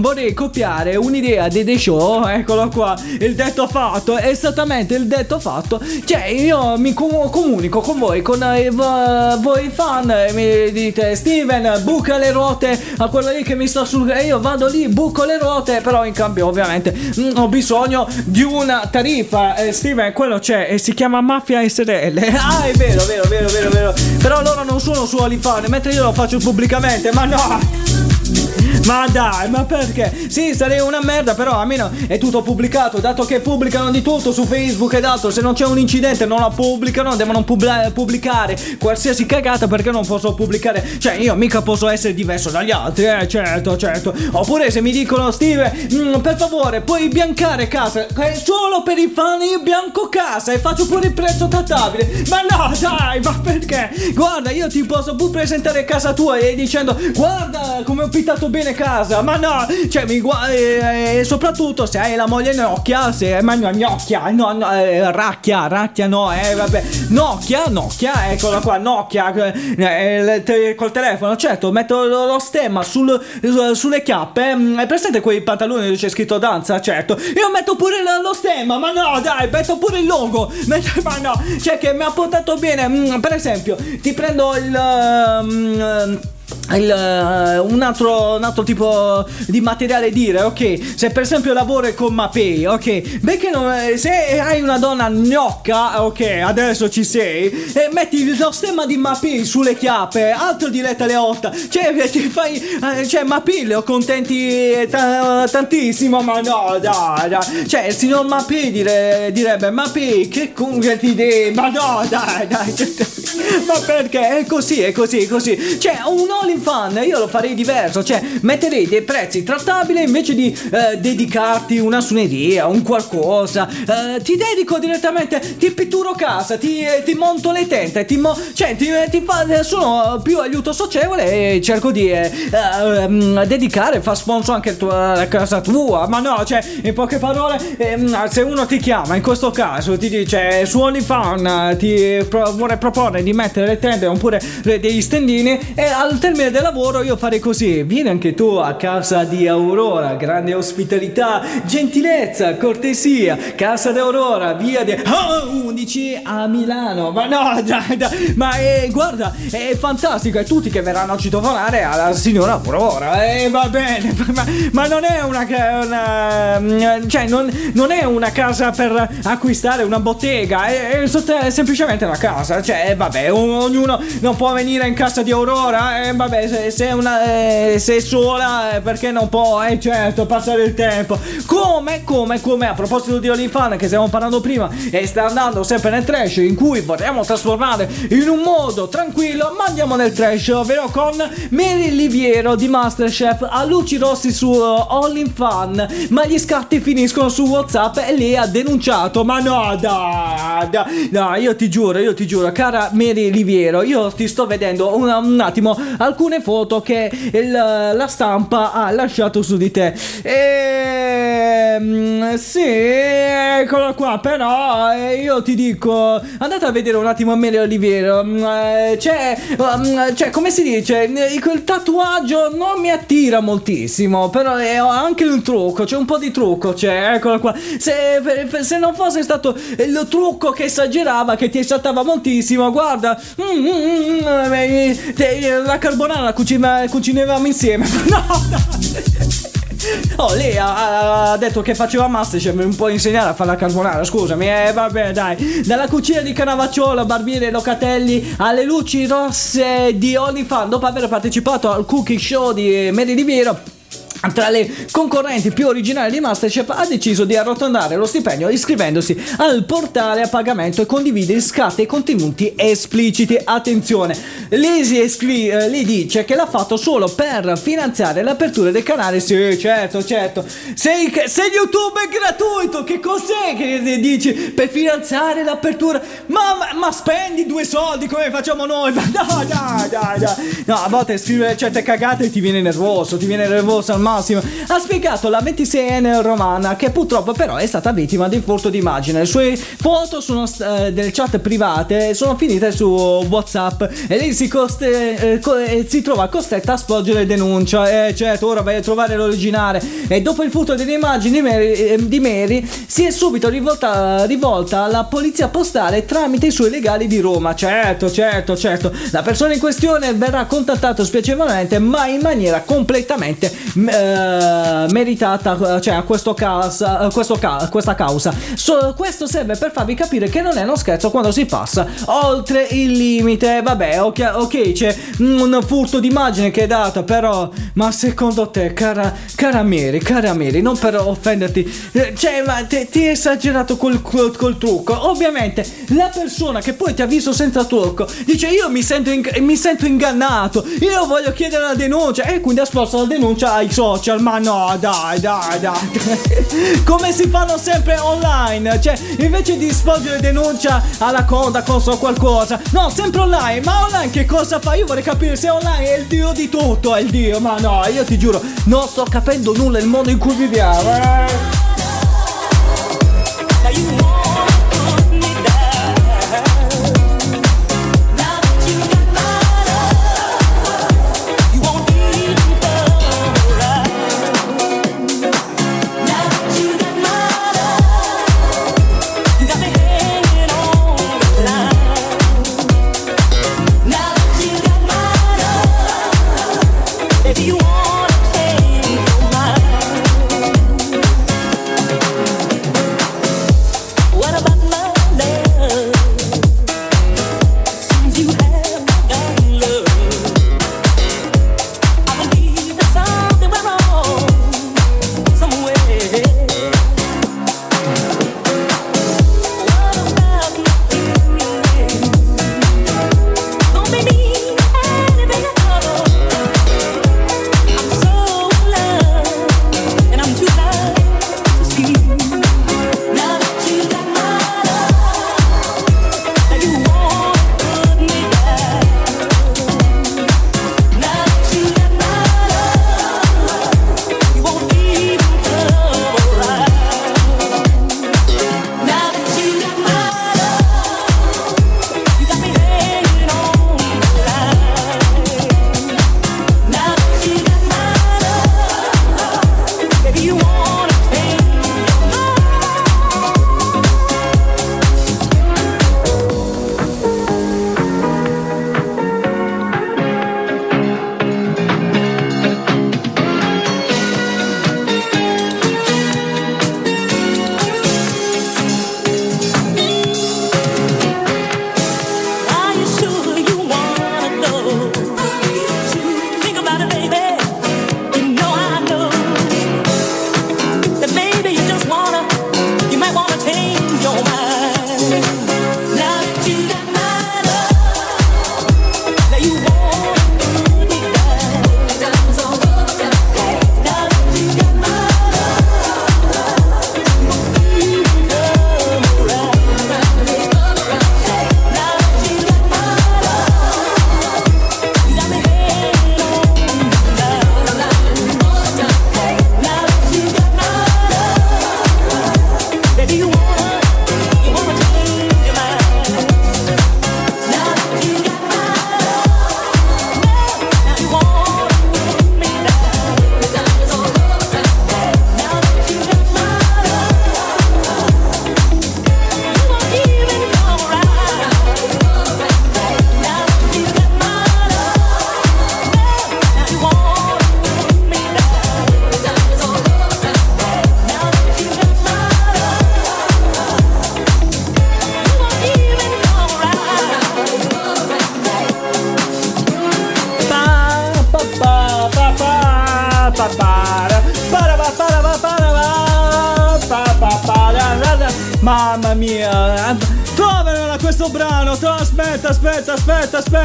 [SPEAKER 1] vorrei copiare un'idea di The Show, fatto, eccolo qua, il detto fatto, esattamente il detto fatto. Cioè, io mi com- comunico con voi, con eh, voi fan, e mi dite Steven, buca le ruote a quello lì che mi sta sul... E io vado lì, buco le ruote, però in cambio ovviamente mh, mm, ho bisogno di una tariffa. Eh, Steven, quello c'è e si chiama Mafia SRL. (laughs) Ah, è vero, vero, vero, vero, vero. Però loro non sono su Olifan, mentre io lo faccio pubblicamente, ma no! Ma dai, ma perché? Sì, sarei una merda, però almeno è tutto pubblicato. Dato che pubblicano di tutto su Facebook ed altro, se non c'è un incidente non la pubblicano, devono pubblicare qualsiasi cagata perché non posso pubblicare. Cioè, io mica posso essere diverso dagli altri, eh, certo, certo. Oppure se mi dicono, Steve, mm, per favore, puoi biancare casa. Eh, solo per i fan io bianco casa e faccio pure il prezzo trattabile. Ma no, dai, ma perché? Guarda, io ti posso pure presentare casa tua e dicendo, guarda come ho pittato bene casa, ma no, cioè mi guarda, e, e, soprattutto se hai la moglie Nokia, se ma no, Nokia, no, no, eh, Racchia, Racchia no, eh, vabbè, Nokia, Nokia, eccola qua, Nokia, eh, te, col telefono, certo, metto lo, lo stemma sul, su, sulle chiappe, mm, è presente quei pantaloni dove c'è scritto danza, certo, io metto pure lo, lo stemma, ma no, dai, metto pure il logo, (laughs) metto, ma no, cioè che mi ha portato bene, mm, per esempio, ti prendo il... Um, il, uh, un, altro, un, altro, tipo di materiale dire, ok? Se per esempio lavori con Mapei, ok? Perché non, se hai una donna gnocca, ok, adesso ci sei, e metti lo stemma di Mapei sulle chiappe, altro di Letta Leotta, cioè (laughs) ti fai, eh, cioè Mapei le ho contenti t- tantissimo, ma no, dai, dai, cioè il signor Mapei dire, direbbe, Mapei, che congrati idee, ma no, dai, dai, (laughs) ma perché? È così, è così, è così, cioè un all in fan, io lo farei diverso, cioè metterei dei prezzi trattabili invece di eh, dedicarti una suoneria, un qualcosa. Eh, ti dedico direttamente, ti pitturo casa, ti, eh, ti monto le tente, ti, mo- cioè, ti, ti fa, sono più aiuto socievole e cerco di eh, ehm, dedicare, fa sponsor anche tua, casa tua. Ma no, cioè, in poche parole, ehm, se uno ti chiama, in questo caso ti dice su OnlyFan ti pro- vuole proporre di mettere le tende oppure degli stendini e al termine del lavoro io farei così. Vieni anche tu a casa di Aurora, grande ospitalità, gentilezza, cortesia. Casa di Aurora, via di oh, 11 a Milano. Ma no, (laughs) dai, dai, ma eh, guarda, è fantastico. E tutti che verranno a citofonare alla signora Aurora. E eh, va bene, (laughs) ma, ma, non è una, una cioè non, non, è una casa per acquistare una bottega, è, è, semplicemente una casa. Cioè, vabbè, ognuno non può venire in casa di Aurora. Eh, vabbè, se, se, una, eh, se è sola, eh, perché non può, eh certo, passare il tempo. Come, come, come, a proposito di Olifan che stiamo parlando prima, e sta andando sempre nel trash, in cui vorremmo trasformare in un modo tranquillo, ma andiamo nel trash, ovvero con Mary Liviero di Masterchef a luci rossi su All in Fun, ma gli scatti finiscono su WhatsApp e lei ha denunciato. Ma no, dai, dai, no, io ti giuro, io ti giuro, cara Mary Liviero, io ti sto vedendo un, un attimo alcune foto che il, la stampa ha lasciato su di te. E ehm, sì, eccolo qua. Però eh, io ti dico, andate a vedere un attimo Amelia Oliviero. Mm, eh, c'è, um, cioè, come si dice, il tatuaggio non mi attira moltissimo. Però è anche un trucco, c'è un po' di trucco. C'è, eccolo qua. Se, se non fosse stato il trucco che esagerava, che ti esaltava moltissimo, guarda, mm, mm, mm, mm la carbonara la cucina, cucinavamo insieme. (laughs) No, no. Oh, lei ha, ha, detto che faceva Masterchef, mi può insegnare a fare la carbonara, scusami, eh, vabbè, dai. Dalla cucina di Canavacciolo, Barbiere Locatelli, alle luci rosse di OnlyFans, dopo aver partecipato al cookie show di Mary Riviero tra le concorrenti più originali di Masterchef ha deciso di arrotondare lo stipendio iscrivendosi al portale a pagamento e condividere scatti e contenuti espliciti. Attenzione, Lisi escri- eh, lei dice che l'ha fatto solo per finanziare l'apertura del canale. Sì, certo, certo. Sei, sei YouTube è gratuito, che cos'è che dici per finanziare l'apertura? Ma, ma, spendi due soldi come facciamo noi? (laughs) Ma dai, dai, dai, dai. No, a volte scrivere certe cagate ti viene nervoso, ti viene nervoso al
[SPEAKER 5] Massimo, ha spiegato la 26enne romana che purtroppo però è stata vittima di furto d'immagine. Le sue foto sono, eh, delle chat private sono finite su WhatsApp e lei si, coste, eh, co- eh, si trova costretta a sporgere denuncia. E certo, ora vai a trovare l'originale. E dopo il furto delle immagini di Mary, eh, di Mary si è subito rivolta, rivolta alla polizia postale tramite i suoi legali di Roma. Certo, certo, certo. La persona in questione verrà contattato spiacevolmente, ma in maniera completamente eh, meritata, cioè a questo caso, questo ca- questa causa. So, questo serve per farvi capire che non è uno scherzo quando si passa oltre il limite. Vabbè, ok, okay c'è un furto d'immagine che è dato, però, ma secondo te, cara, cara Mary, cara Mary, non per offenderti, eh, cioè, ma te, ti hai esagerato col, col, col, trucco. Ovviamente, la persona che poi ti ha visto senza trucco dice: Io mi sento, in, mi sento ingannato, io voglio chiedere la denuncia, e quindi ha sposto la denuncia ai social. Ma no, dai, dai, dai. (laughs) Come si fanno sempre online? Cioè, invece di svolgere denuncia alla cosa o qualcosa, no, sempre online. Ma online che cosa fa? Io vorrei capire se online è il dio di tutto, è il dio. Ma no, io ti giuro, non sto capendo nulla del mondo in cui viviamo. Eh.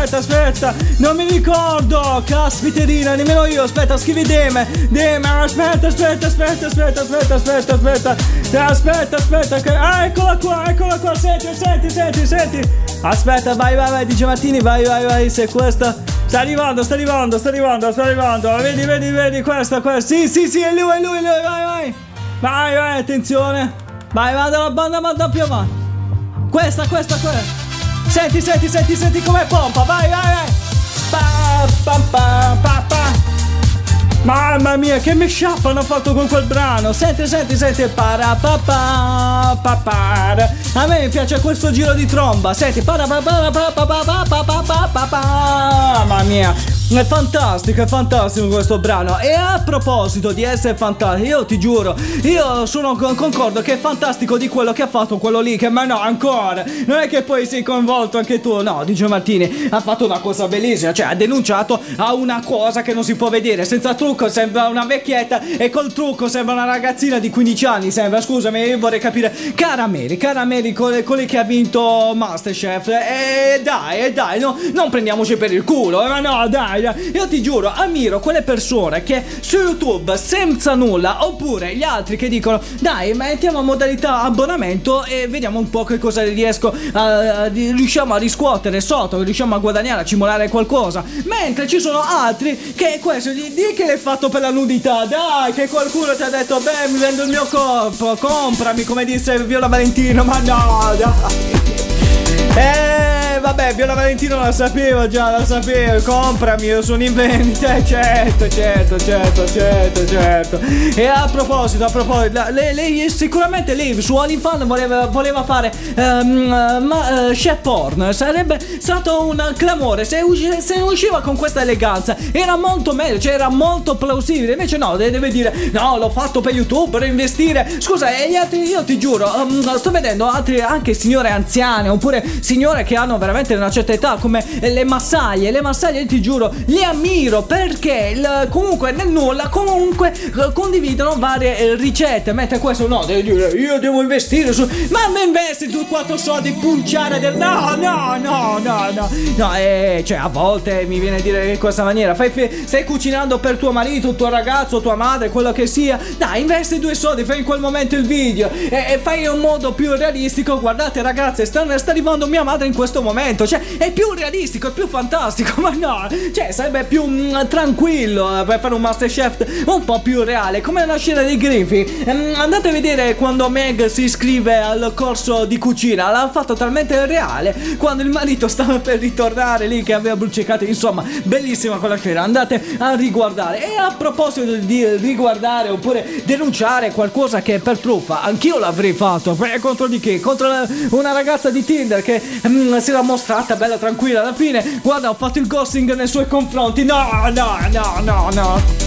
[SPEAKER 5] Aspetta, aspetta! Non mi ricordo! Caspiterina, nemmeno io! Aspetta, scrivi Deme! Deme, aspetta, aspetta, aspetta, aspetta, aspetta, aspetta, aspetta! Aspetta, aspetta. Ah, eccola qua, eccola qua! Senti, senti, senti, senti! Aspetta, vai, vai, vai, dice Martini, vai, vai, vai, se questa
[SPEAKER 1] Sta arrivando, sta arrivando, sta arrivando, sta arrivando. Vedi, vedi, vedi, questa, questa. Sì, sì, sì, è lui, è lui, è lui. Vai, vai. Vai, vai, attenzione. Vai, vada la banda, manda più avanti. Questa, questa, questa. Senti, senti, senti, senti come pompa. Vai, vai, vai. Pa, pa, pa, pa, pa. Mamma mia, che mashup hanno fatto con quel brano! Senti, senti, senti, para pa pa pa pa A me piace questo giro di tromba, senti, para pa pa pa pa pa pa pa pa pa pa Mamma mia, è fantastico, è fantastico questo brano. E a proposito di essere fantastico, io ti giuro, io sono concordo che è fantastico di quello che ha fatto quello lì, che ma no, ancora. Non è che poi sei coinvolto anche tu, no, Di Martini ha fatto una cosa bellissima, cioè ha denunciato a una cosa che non si può vedere senza trucco sembra una vecchietta e col trucco sembra una ragazzina di 15 anni. Sembra, scusami, io vorrei capire. Carameli, Carameli, quelli che ha vinto Masterchef. E eh, dai, e eh, dai, no, non prendiamoci per il culo. Eh, ma no, dai, io ti giuro, ammiro quelle persone che su YouTube senza nulla, oppure gli altri che dicono, dai, mettiamo a modalità abbonamento e vediamo un po' che cosa riesco a, riusciamo a riscuotere sotto, riusciamo a guadagnare, a cimolare qualcosa. Mentre ci sono altri che questo di, di che le fatto per la nudità? Dai, che qualcuno ti ha detto, beh, mi vendo il mio corpo, comprami, come disse Viola Valentino, ma no, dai. Eh vabbè, Viola Valentino la sapevo già, la sapevo. Comprami, io sono in vendita. Eh, certo, certo, certo, certo, certo. E a proposito, a proposito, lei, lei sicuramente lei su OnlyFans voleva, voleva fare um, ma, uh, chef porn. Sarebbe stato un clamore se, usci- se usciva con questa eleganza. Era molto meglio, cioè era molto plausibile. Invece no, deve dire, no, l'ho fatto per YouTube, per investire. Scusa, e gli altri, io ti giuro, um, sto vedendo altri anche signore anziane, oppure signore che hanno veramente una certa età, come le massaglie. Le massaglie, ti giuro, le ammiro perché il, comunque nel nulla, comunque eh, condividono varie eh, ricette. Mentre questo no, devi dire, io devo investire su. Ma mi investi tu quattro soldi, punciare del. No, no, no, no, no. No, eh, cioè a volte mi viene a dire in questa maniera. Fai, stai cucinando per tuo marito, tuo ragazzo, tua madre, quello che sia. Dai, investi due soldi, fai in quel momento il video e, e fai in un modo più realistico. Guardate, ragazze, sta, sta arrivando mia madre in questo momento. Cioè, è più realistico, è più fantastico. (laughs) Ma no, cioè, sarebbe più mm, tranquillo eh, per fare un Masterchef un po' più reale. Come la scena dei Griffy. Mm, andate a vedere quando Meg si iscrive al corso di cucina. L'ha fatto talmente reale. Quando il marito stava per ritornare lì, che aveva bruciato. Insomma, bellissima quella scena. Andate a riguardare. E a proposito di riguardare oppure denunciare qualcosa che è per truffa, anch'io l'avrei fatto. Contro di che? Contro una ragazza di Tinder che mm, si era mostrata bella tranquilla alla fine. Guarda, ho fatto il ghosting nei suoi confronti. No, no, no, no, no.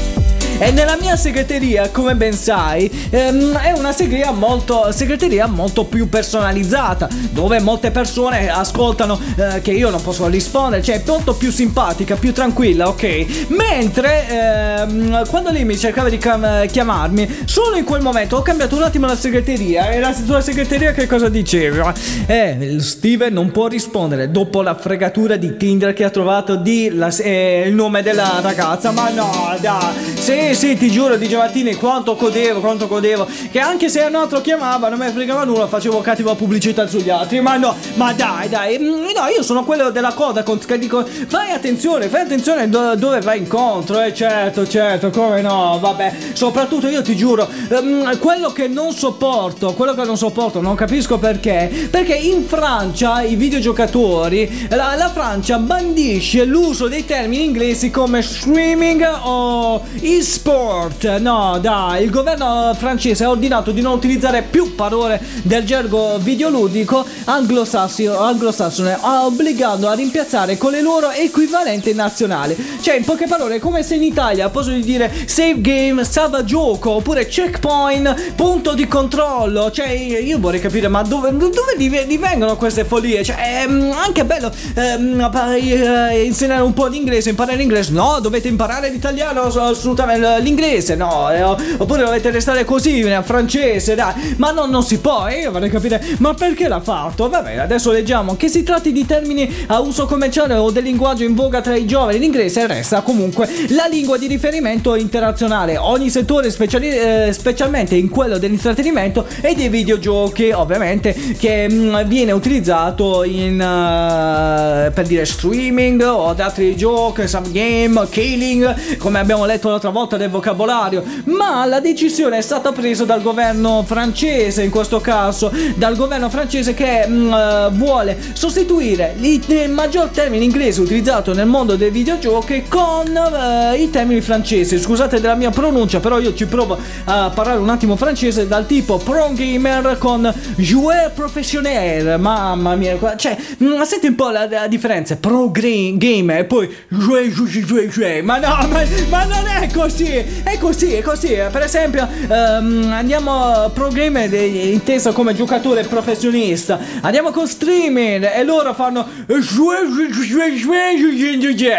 [SPEAKER 1] E nella mia segreteria, come ben sai, ehm, è una segreteria molto, segreteria molto più personalizzata, dove molte persone ascoltano eh, che io non posso rispondere, cioè è molto più simpatica, più tranquilla, ok? Mentre ehm, quando lei mi cercava di cam- chiamarmi, solo in quel momento ho cambiato un attimo la segreteria e la tua segreteria che cosa diceva? Eh, Steven non può rispondere dopo la fregatura di Tinder che ha trovato di la, eh, il nome della ragazza, ma no, dai, sì sì, ti giuro, di Giovanni quanto codevo, quanto codevo. Che anche se un altro chiamava, non mi fregava nulla, facevo cattiva pubblicità sugli altri. Ma no, ma dai, dai. Mm, no, io sono quello della coda che dico, fai attenzione, fai attenzione do- dove vai incontro. Eh, certo, certo, come no, vabbè. Soprattutto io ti giuro, um, quello che non sopporto, quello che non sopporto, non capisco perché. Perché in Francia i videogiocatori, la, la Francia bandisce l'uso dei termini inglesi come streaming o e sport. No, dai, il governo francese ha ordinato di non utilizzare più parole del gergo videoludico anglosassone, obbligando a rimpiazzare con le loro equivalenti nazionali. Cioè, in poche parole, è come se in Italia, di dire save game, salva gioco, oppure checkpoint, punto di controllo. Cioè, io vorrei capire, ma dove, dove divengono queste follie? Cioè, è mm, anche bello ehm, eh, insegnare un po' di inglese, imparare l'inglese. No, dovete imparare l'italiano assolutamente l'inglese, no, eh, oppure dovete restare così, nel francese, dai, ma no, non si può, eh, vorrei capire, ma perché l'ha fatto? Vabbè, adesso leggiamo, che si tratti di termini a uso commerciale o del linguaggio in voga tra i giovani, l'inglese resta comunque la lingua di riferimento internazionale, ogni settore speciali- eh, specialmente in quello dell'intrattenimento e dei videogiochi, ovviamente, che mh, mm, viene utilizzato in, uh, per dire streaming o ad altri giochi, some game, killing, come abbiamo letto l'altra volta del vocabolario, ma la decisione è stata presa dal governo francese, in questo caso, dal governo francese che mh, uh, vuole sostituire il, maggior termine inglese utilizzato nel mondo dei videogiochi con uh, i termini francesi. Scusate della mia pronuncia, però io ci provo a parlare un attimo francese dal tipo pro gamer con joueur professionnel. Mamma mia, cioè, mh, senti un po' la, la differenza, pro gamer e poi joueur, joueur, joueur, joueur. Ma no, ma, ma, non è così, è così, è così. Per esempio, um, andiamo pro gamer inteso come giocatore professionista. Andiamo con streaming e loro fanno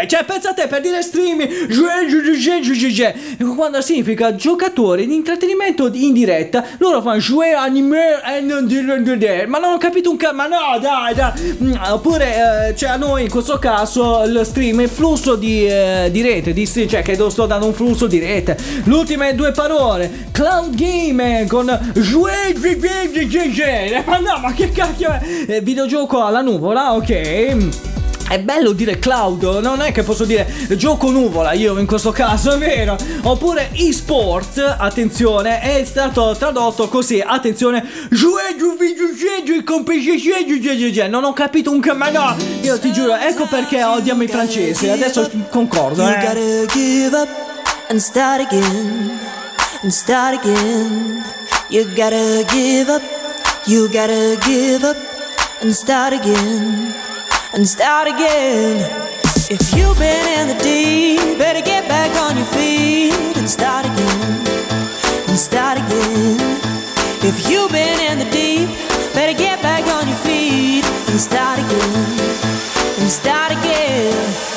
[SPEAKER 1] cioè pensate per dire streaming quando significa giocatore di intrattenimento in diretta loro fanno jouer anime e ma non ho capito un cazzo ma no dai dai oppure cioè a noi in questo caso lo stream è flusso di, eh, di rete di cioè che sto dando un flusso di rete l'ultime due parole cloud game con ma no ma che cacchio è videogioco alla nuvola ok è bello dire cloud, non è che posso dire gioco nuvola io in questo caso, è vero? Oppure e-sport, attenzione, è stato tradotto così, attenzione, non ho capito un ma no, io ti giuro, ecco perché odiamo i francesi, adesso concordo, eh. And start again, and start again. You gotta give up, you gotta give up and start again. and start again. If you've been in the deep, better get back on your feet and start again. And start again. If you've been in the deep, better get back on your feet and start again. And start again.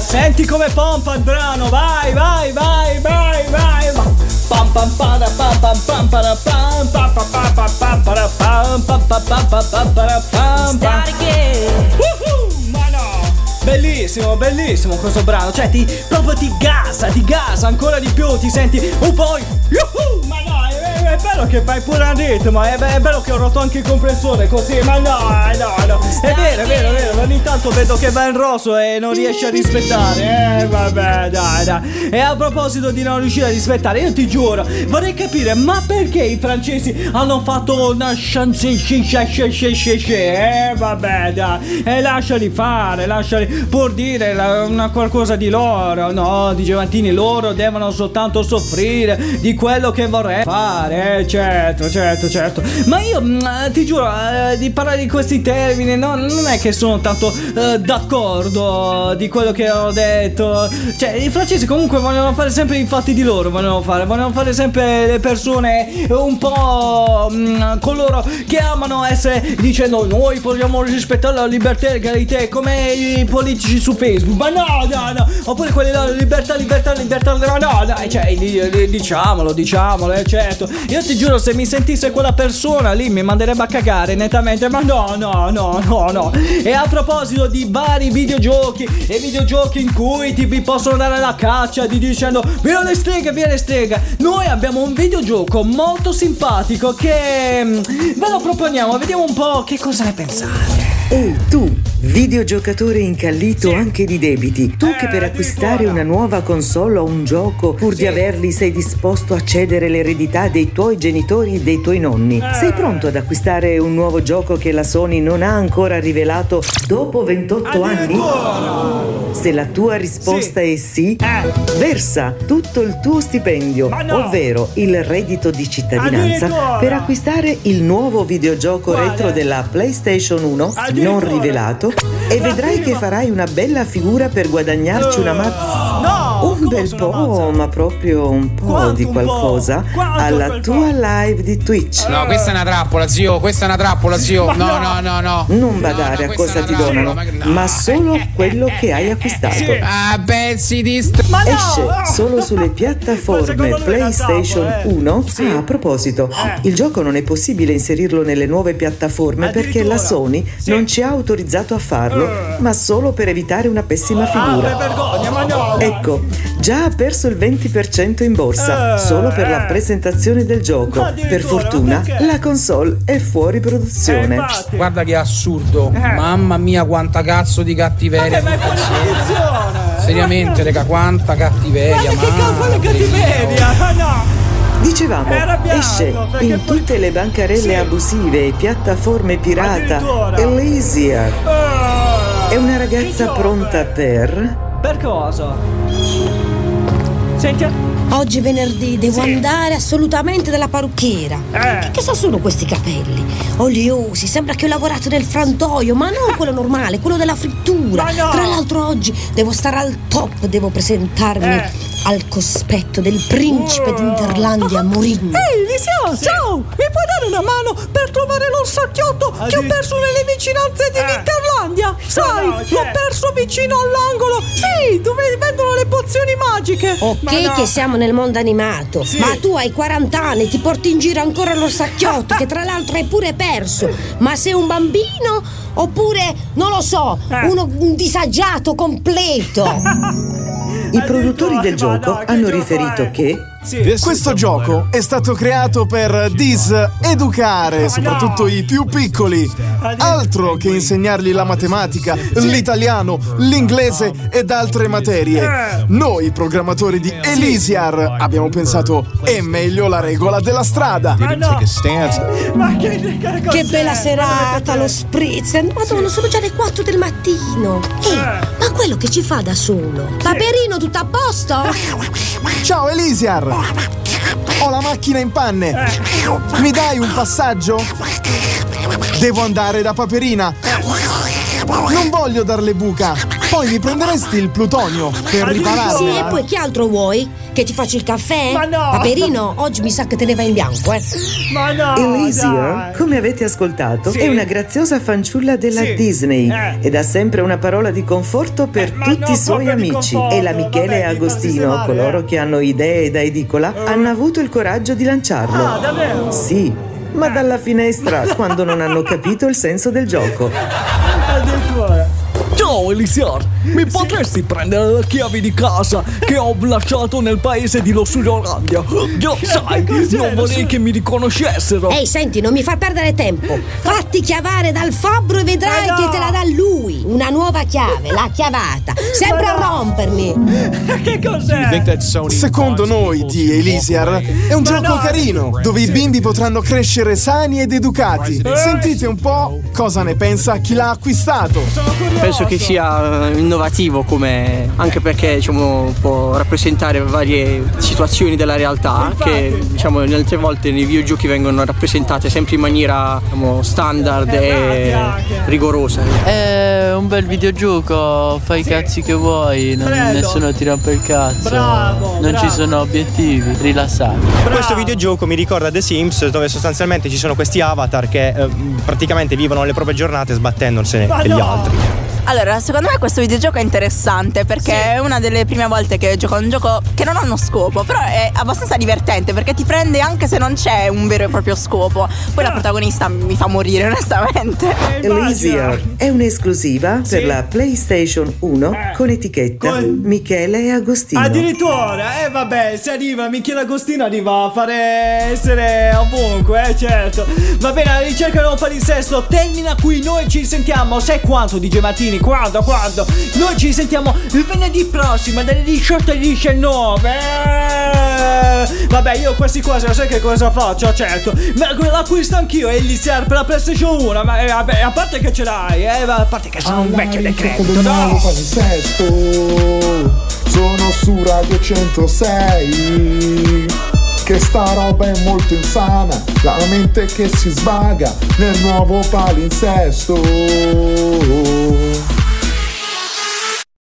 [SPEAKER 1] Senti come pompa il brano, vai, vai, vai, vai, vai. Pam pam para pam pam pam para pam pam pam pam pam pam para pam pam pam pam pam pam para pam pam. Ma no! Bellissimo, bellissimo questo brano, cioè ti proprio ti gasa, ti gasa ancora di più, ti senti un po'. No, è bello che vai pure a ritmo, è, be- è bello che ho rotto anche il compressore così, ma no, no, no. È vero, è vero, è vero, ogni tanto vedo che va in rosso e non riesce a rispettare. Eh, vabbè, dai, dai. E a proposito di non riuscire a rispettare, io ti giuro, vorrei capire, ma perché i francesi hanno fatto una chance Eh, vabbè, dai. E lasciali fare, lasciali pur dire una qualcosa di loro. No, di Giovantini, loro devono soltanto soffrire di quello che vorrei fare. Eh, certo, certo, certo. Ma io mm, eh, ti giuro, eh, di parlare di questi termini, no, non è che sono tanto eh, d'accordo di quello che ho detto. Cioè, i francesi comunque vogliono fare sempre i fatti di loro, vogliono fare, vogliono fare sempre le persone un po' mh, mm, coloro che amano essere dicendo noi vogliamo rispettare la libertà e l'egalità come i politici su Facebook. Ma no, no, no. Oppure quelli là, libertà, libertà, libertà, ma no, dai, cioè, diciamolo, diciamolo, eh, certo. Ti giuro, se mi sentisse quella persona lì mi manderebbe a cagare nettamente, ma no, no, no, no, no. E a proposito di vari videogiochi e videogiochi in cui ti vi possono dare la caccia di dicendo via le streghe, via le streghe. Noi abbiamo un videogioco molto simpatico che mm, ve lo proponiamo, vediamo un po' che cosa ne pensate.
[SPEAKER 6] Ehi tu, videogiocatore incallito anche di debiti, tu che per acquistare una nuova console o un gioco, pur di averli sei disposto a cedere l'eredità dei tuoi genitori e dei tuoi nonni. Sei pronto ad acquistare un nuovo gioco che la Sony non ha ancora rivelato dopo 28 anni? Se la tua risposta è sì, versa tutto il tuo stipendio, ovvero il reddito di cittadinanza, per acquistare il nuovo videogioco retro della PlayStation 1 non rivelato e vedrai che farai una bella figura per guadagnarci una mazza.
[SPEAKER 1] No!
[SPEAKER 6] Un bel po', ma proprio un po' di qualcosa alla tua live di Twitch.
[SPEAKER 2] No, questa è una trappola, zio, questa è una trappola, zio. No, no, no, no.
[SPEAKER 6] Non badare a cosa ti donano, ma solo a quello che hai acquistato.
[SPEAKER 2] Ah, pezzi di st-
[SPEAKER 6] Esce solo sulle piattaforme PlayStation 1. Ah, a proposito, il gioco non è possibile inserirlo nelle nuove piattaforme perché la Sony non ci ha autorizzato a farlo, ma solo per evitare una pessima figura. Ecco, già ha perso il 20% in borsa, solo per la presentazione del gioco. Per fortuna, la console è fuori produzione.
[SPEAKER 2] Guarda che assurdo. Mamma mia, quanta cazzo di cattiveria. Seriamente, raga, quanta cattiveria.
[SPEAKER 1] Ma che cavolo è cattiveria? Ah, no!
[SPEAKER 6] Dicevamo, esce in tutte le bancarelle abusive e piattaforme pirata Elysia. È una ragazza pronta per...
[SPEAKER 1] Per cosa? Senti.
[SPEAKER 7] Oggi venerdì devo sì. andare assolutamente dalla parrucchiera. Eh. Che cosa sono questi capelli? Oliosi, sembra che ho lavorato nel frantoio, ma non quello normale, quello della frittura.
[SPEAKER 1] No.
[SPEAKER 7] Tra l'altro oggi devo stare al top, devo presentarmi eh. al cospetto del principe uh. d'Interlandia Mourinho.
[SPEAKER 1] Ehi, Lisia, sì. ciao! Mi puoi dare una mano per trovare l'orsacchiotto ah, che ho perso nelle vicinanze di eh. Interlandia? Sai, no, l'ho perso vicino all'angolo. Sì, dove vendono le pozioni magiche.
[SPEAKER 7] Ok, no. che siamo nel mondo animato. Sì. Ma tu hai 40 anni, ti porti in giro ancora l'orsacchiotto, (laughs) che tra l'altro hai pure perso. Ma sei un bambino oppure, non lo so, eh. uno, un disagiato completo? (laughs)
[SPEAKER 6] I produttori del gioco hanno riferito che
[SPEAKER 8] sì. Questo gioco è stato creato per diseducare soprattutto i più piccoli. Altro che insegnargli la matematica, l'italiano, l'inglese ed altre materie. Eh. Noi, programmatori di Elysiar, abbiamo pensato è meglio la regola della strada.
[SPEAKER 1] Ma no. (laughs) Ma che,
[SPEAKER 7] che bella serata, lo spritz. Madonna, sono già le 4 del mattino. Ehi, eh. ma quello che ci fa da solo? Paperino, tutto a posto? (laughs)
[SPEAKER 8] Ciao Elysiar! Ho la macchina in panne. Mi dai un passaggio? Devo andare da Paperina. Non voglio darle buca. Poi mi prenderesti il plutonio per ripararla.
[SPEAKER 7] Sì, e poi che altro vuoi? Che ti faccio il caffè?
[SPEAKER 1] Ma no!
[SPEAKER 7] Paperino, oggi mi sa che te ne va in bianco, eh.
[SPEAKER 1] Ma no!
[SPEAKER 6] Elysia, come avete ascoltato, sì. è una graziosa fanciulla della sì. Disney eh. ed ha sempre una parola di conforto per eh, tutti no, i suoi amici. E la Michele e Agostino, coloro che hanno idee da edicola, uh. hanno avuto il coraggio di lanciarlo.
[SPEAKER 1] Ah, davvero?
[SPEAKER 6] Sì, ma dalla finestra quando non hanno capito il senso del gioco. (laughs)
[SPEAKER 1] Addirittura. Ciao Elisiar, mi sì. potresti prendere le chiavi di casa che ho lasciato nel paese di Lossurolandia? Io sai, non vorrei che mi riconoscessero.
[SPEAKER 7] Ehi, senti, non mi fa perdere tempo. Fatti chiavare dal fabbro e vedrai no. che te la dà lui. Una nuova chiave, la chiavata. Sempre a rompermi. (laughs)
[SPEAKER 1] che cos'è?
[SPEAKER 8] Secondo noi di Elisiar è un gioco no. carino dove i bimbi potranno crescere sani ed educati. Sentite un po' cosa ne pensa chi l'ha acquistato.
[SPEAKER 9] Penso che sia eh, innovativo come anche perché diciamo, può rappresentare varie situazioni della realtà che diciamo altre volte nei videogiochi vengono rappresentate sempre in maniera diciamo, standard e rigorosa.
[SPEAKER 10] È un bel videogioco, fai i cazzi che vuoi, non, nessuno ti rompe il cazzo.
[SPEAKER 1] Bravo,
[SPEAKER 10] non
[SPEAKER 1] bravo.
[SPEAKER 10] ci sono obiettivi, rilassati.
[SPEAKER 11] Questo videogioco mi ricorda The Sims dove sostanzialmente ci sono questi avatar che eh, praticamente vivono le proprie giornate sbattendosene degli no. altri.
[SPEAKER 12] Allora, secondo me questo videogioco è interessante perché sì. è una delle prime volte che gioco a un gioco che non ha uno scopo, però è abbastanza divertente perché ti prende anche se non c'è un vero e proprio scopo. Poi la ah. protagonista mi fa morire, (laughs) onestamente.
[SPEAKER 6] Elysium è un'esclusiva sì. per la PlayStation 1 eh. con etichetta con... Michele e Agostino.
[SPEAKER 1] Addirittura, eh vabbè, se arriva Michele Agostino arriva a fare essere ovunque, eh certo. Va bene, la ricerca del palinsesto termina qui, noi ci sentiamo, sai quanto DJ Martini Martini, quando, quando? Noi ci sentiamo il venerdì prossimo dalle 18 alle 19. Eh, vabbè, io questi qua se lo sai che cosa faccio, certo. Ma l'acquisto anch'io e gli serve per la PlayStation 1. Ma eh, vabbè, a parte che ce l'hai, eh, a parte che sono un vecchio decreto. No.
[SPEAKER 3] Sono su Radio 106 che sta roba è molto insana, la mente che si svaga nel nuovo palinsesto.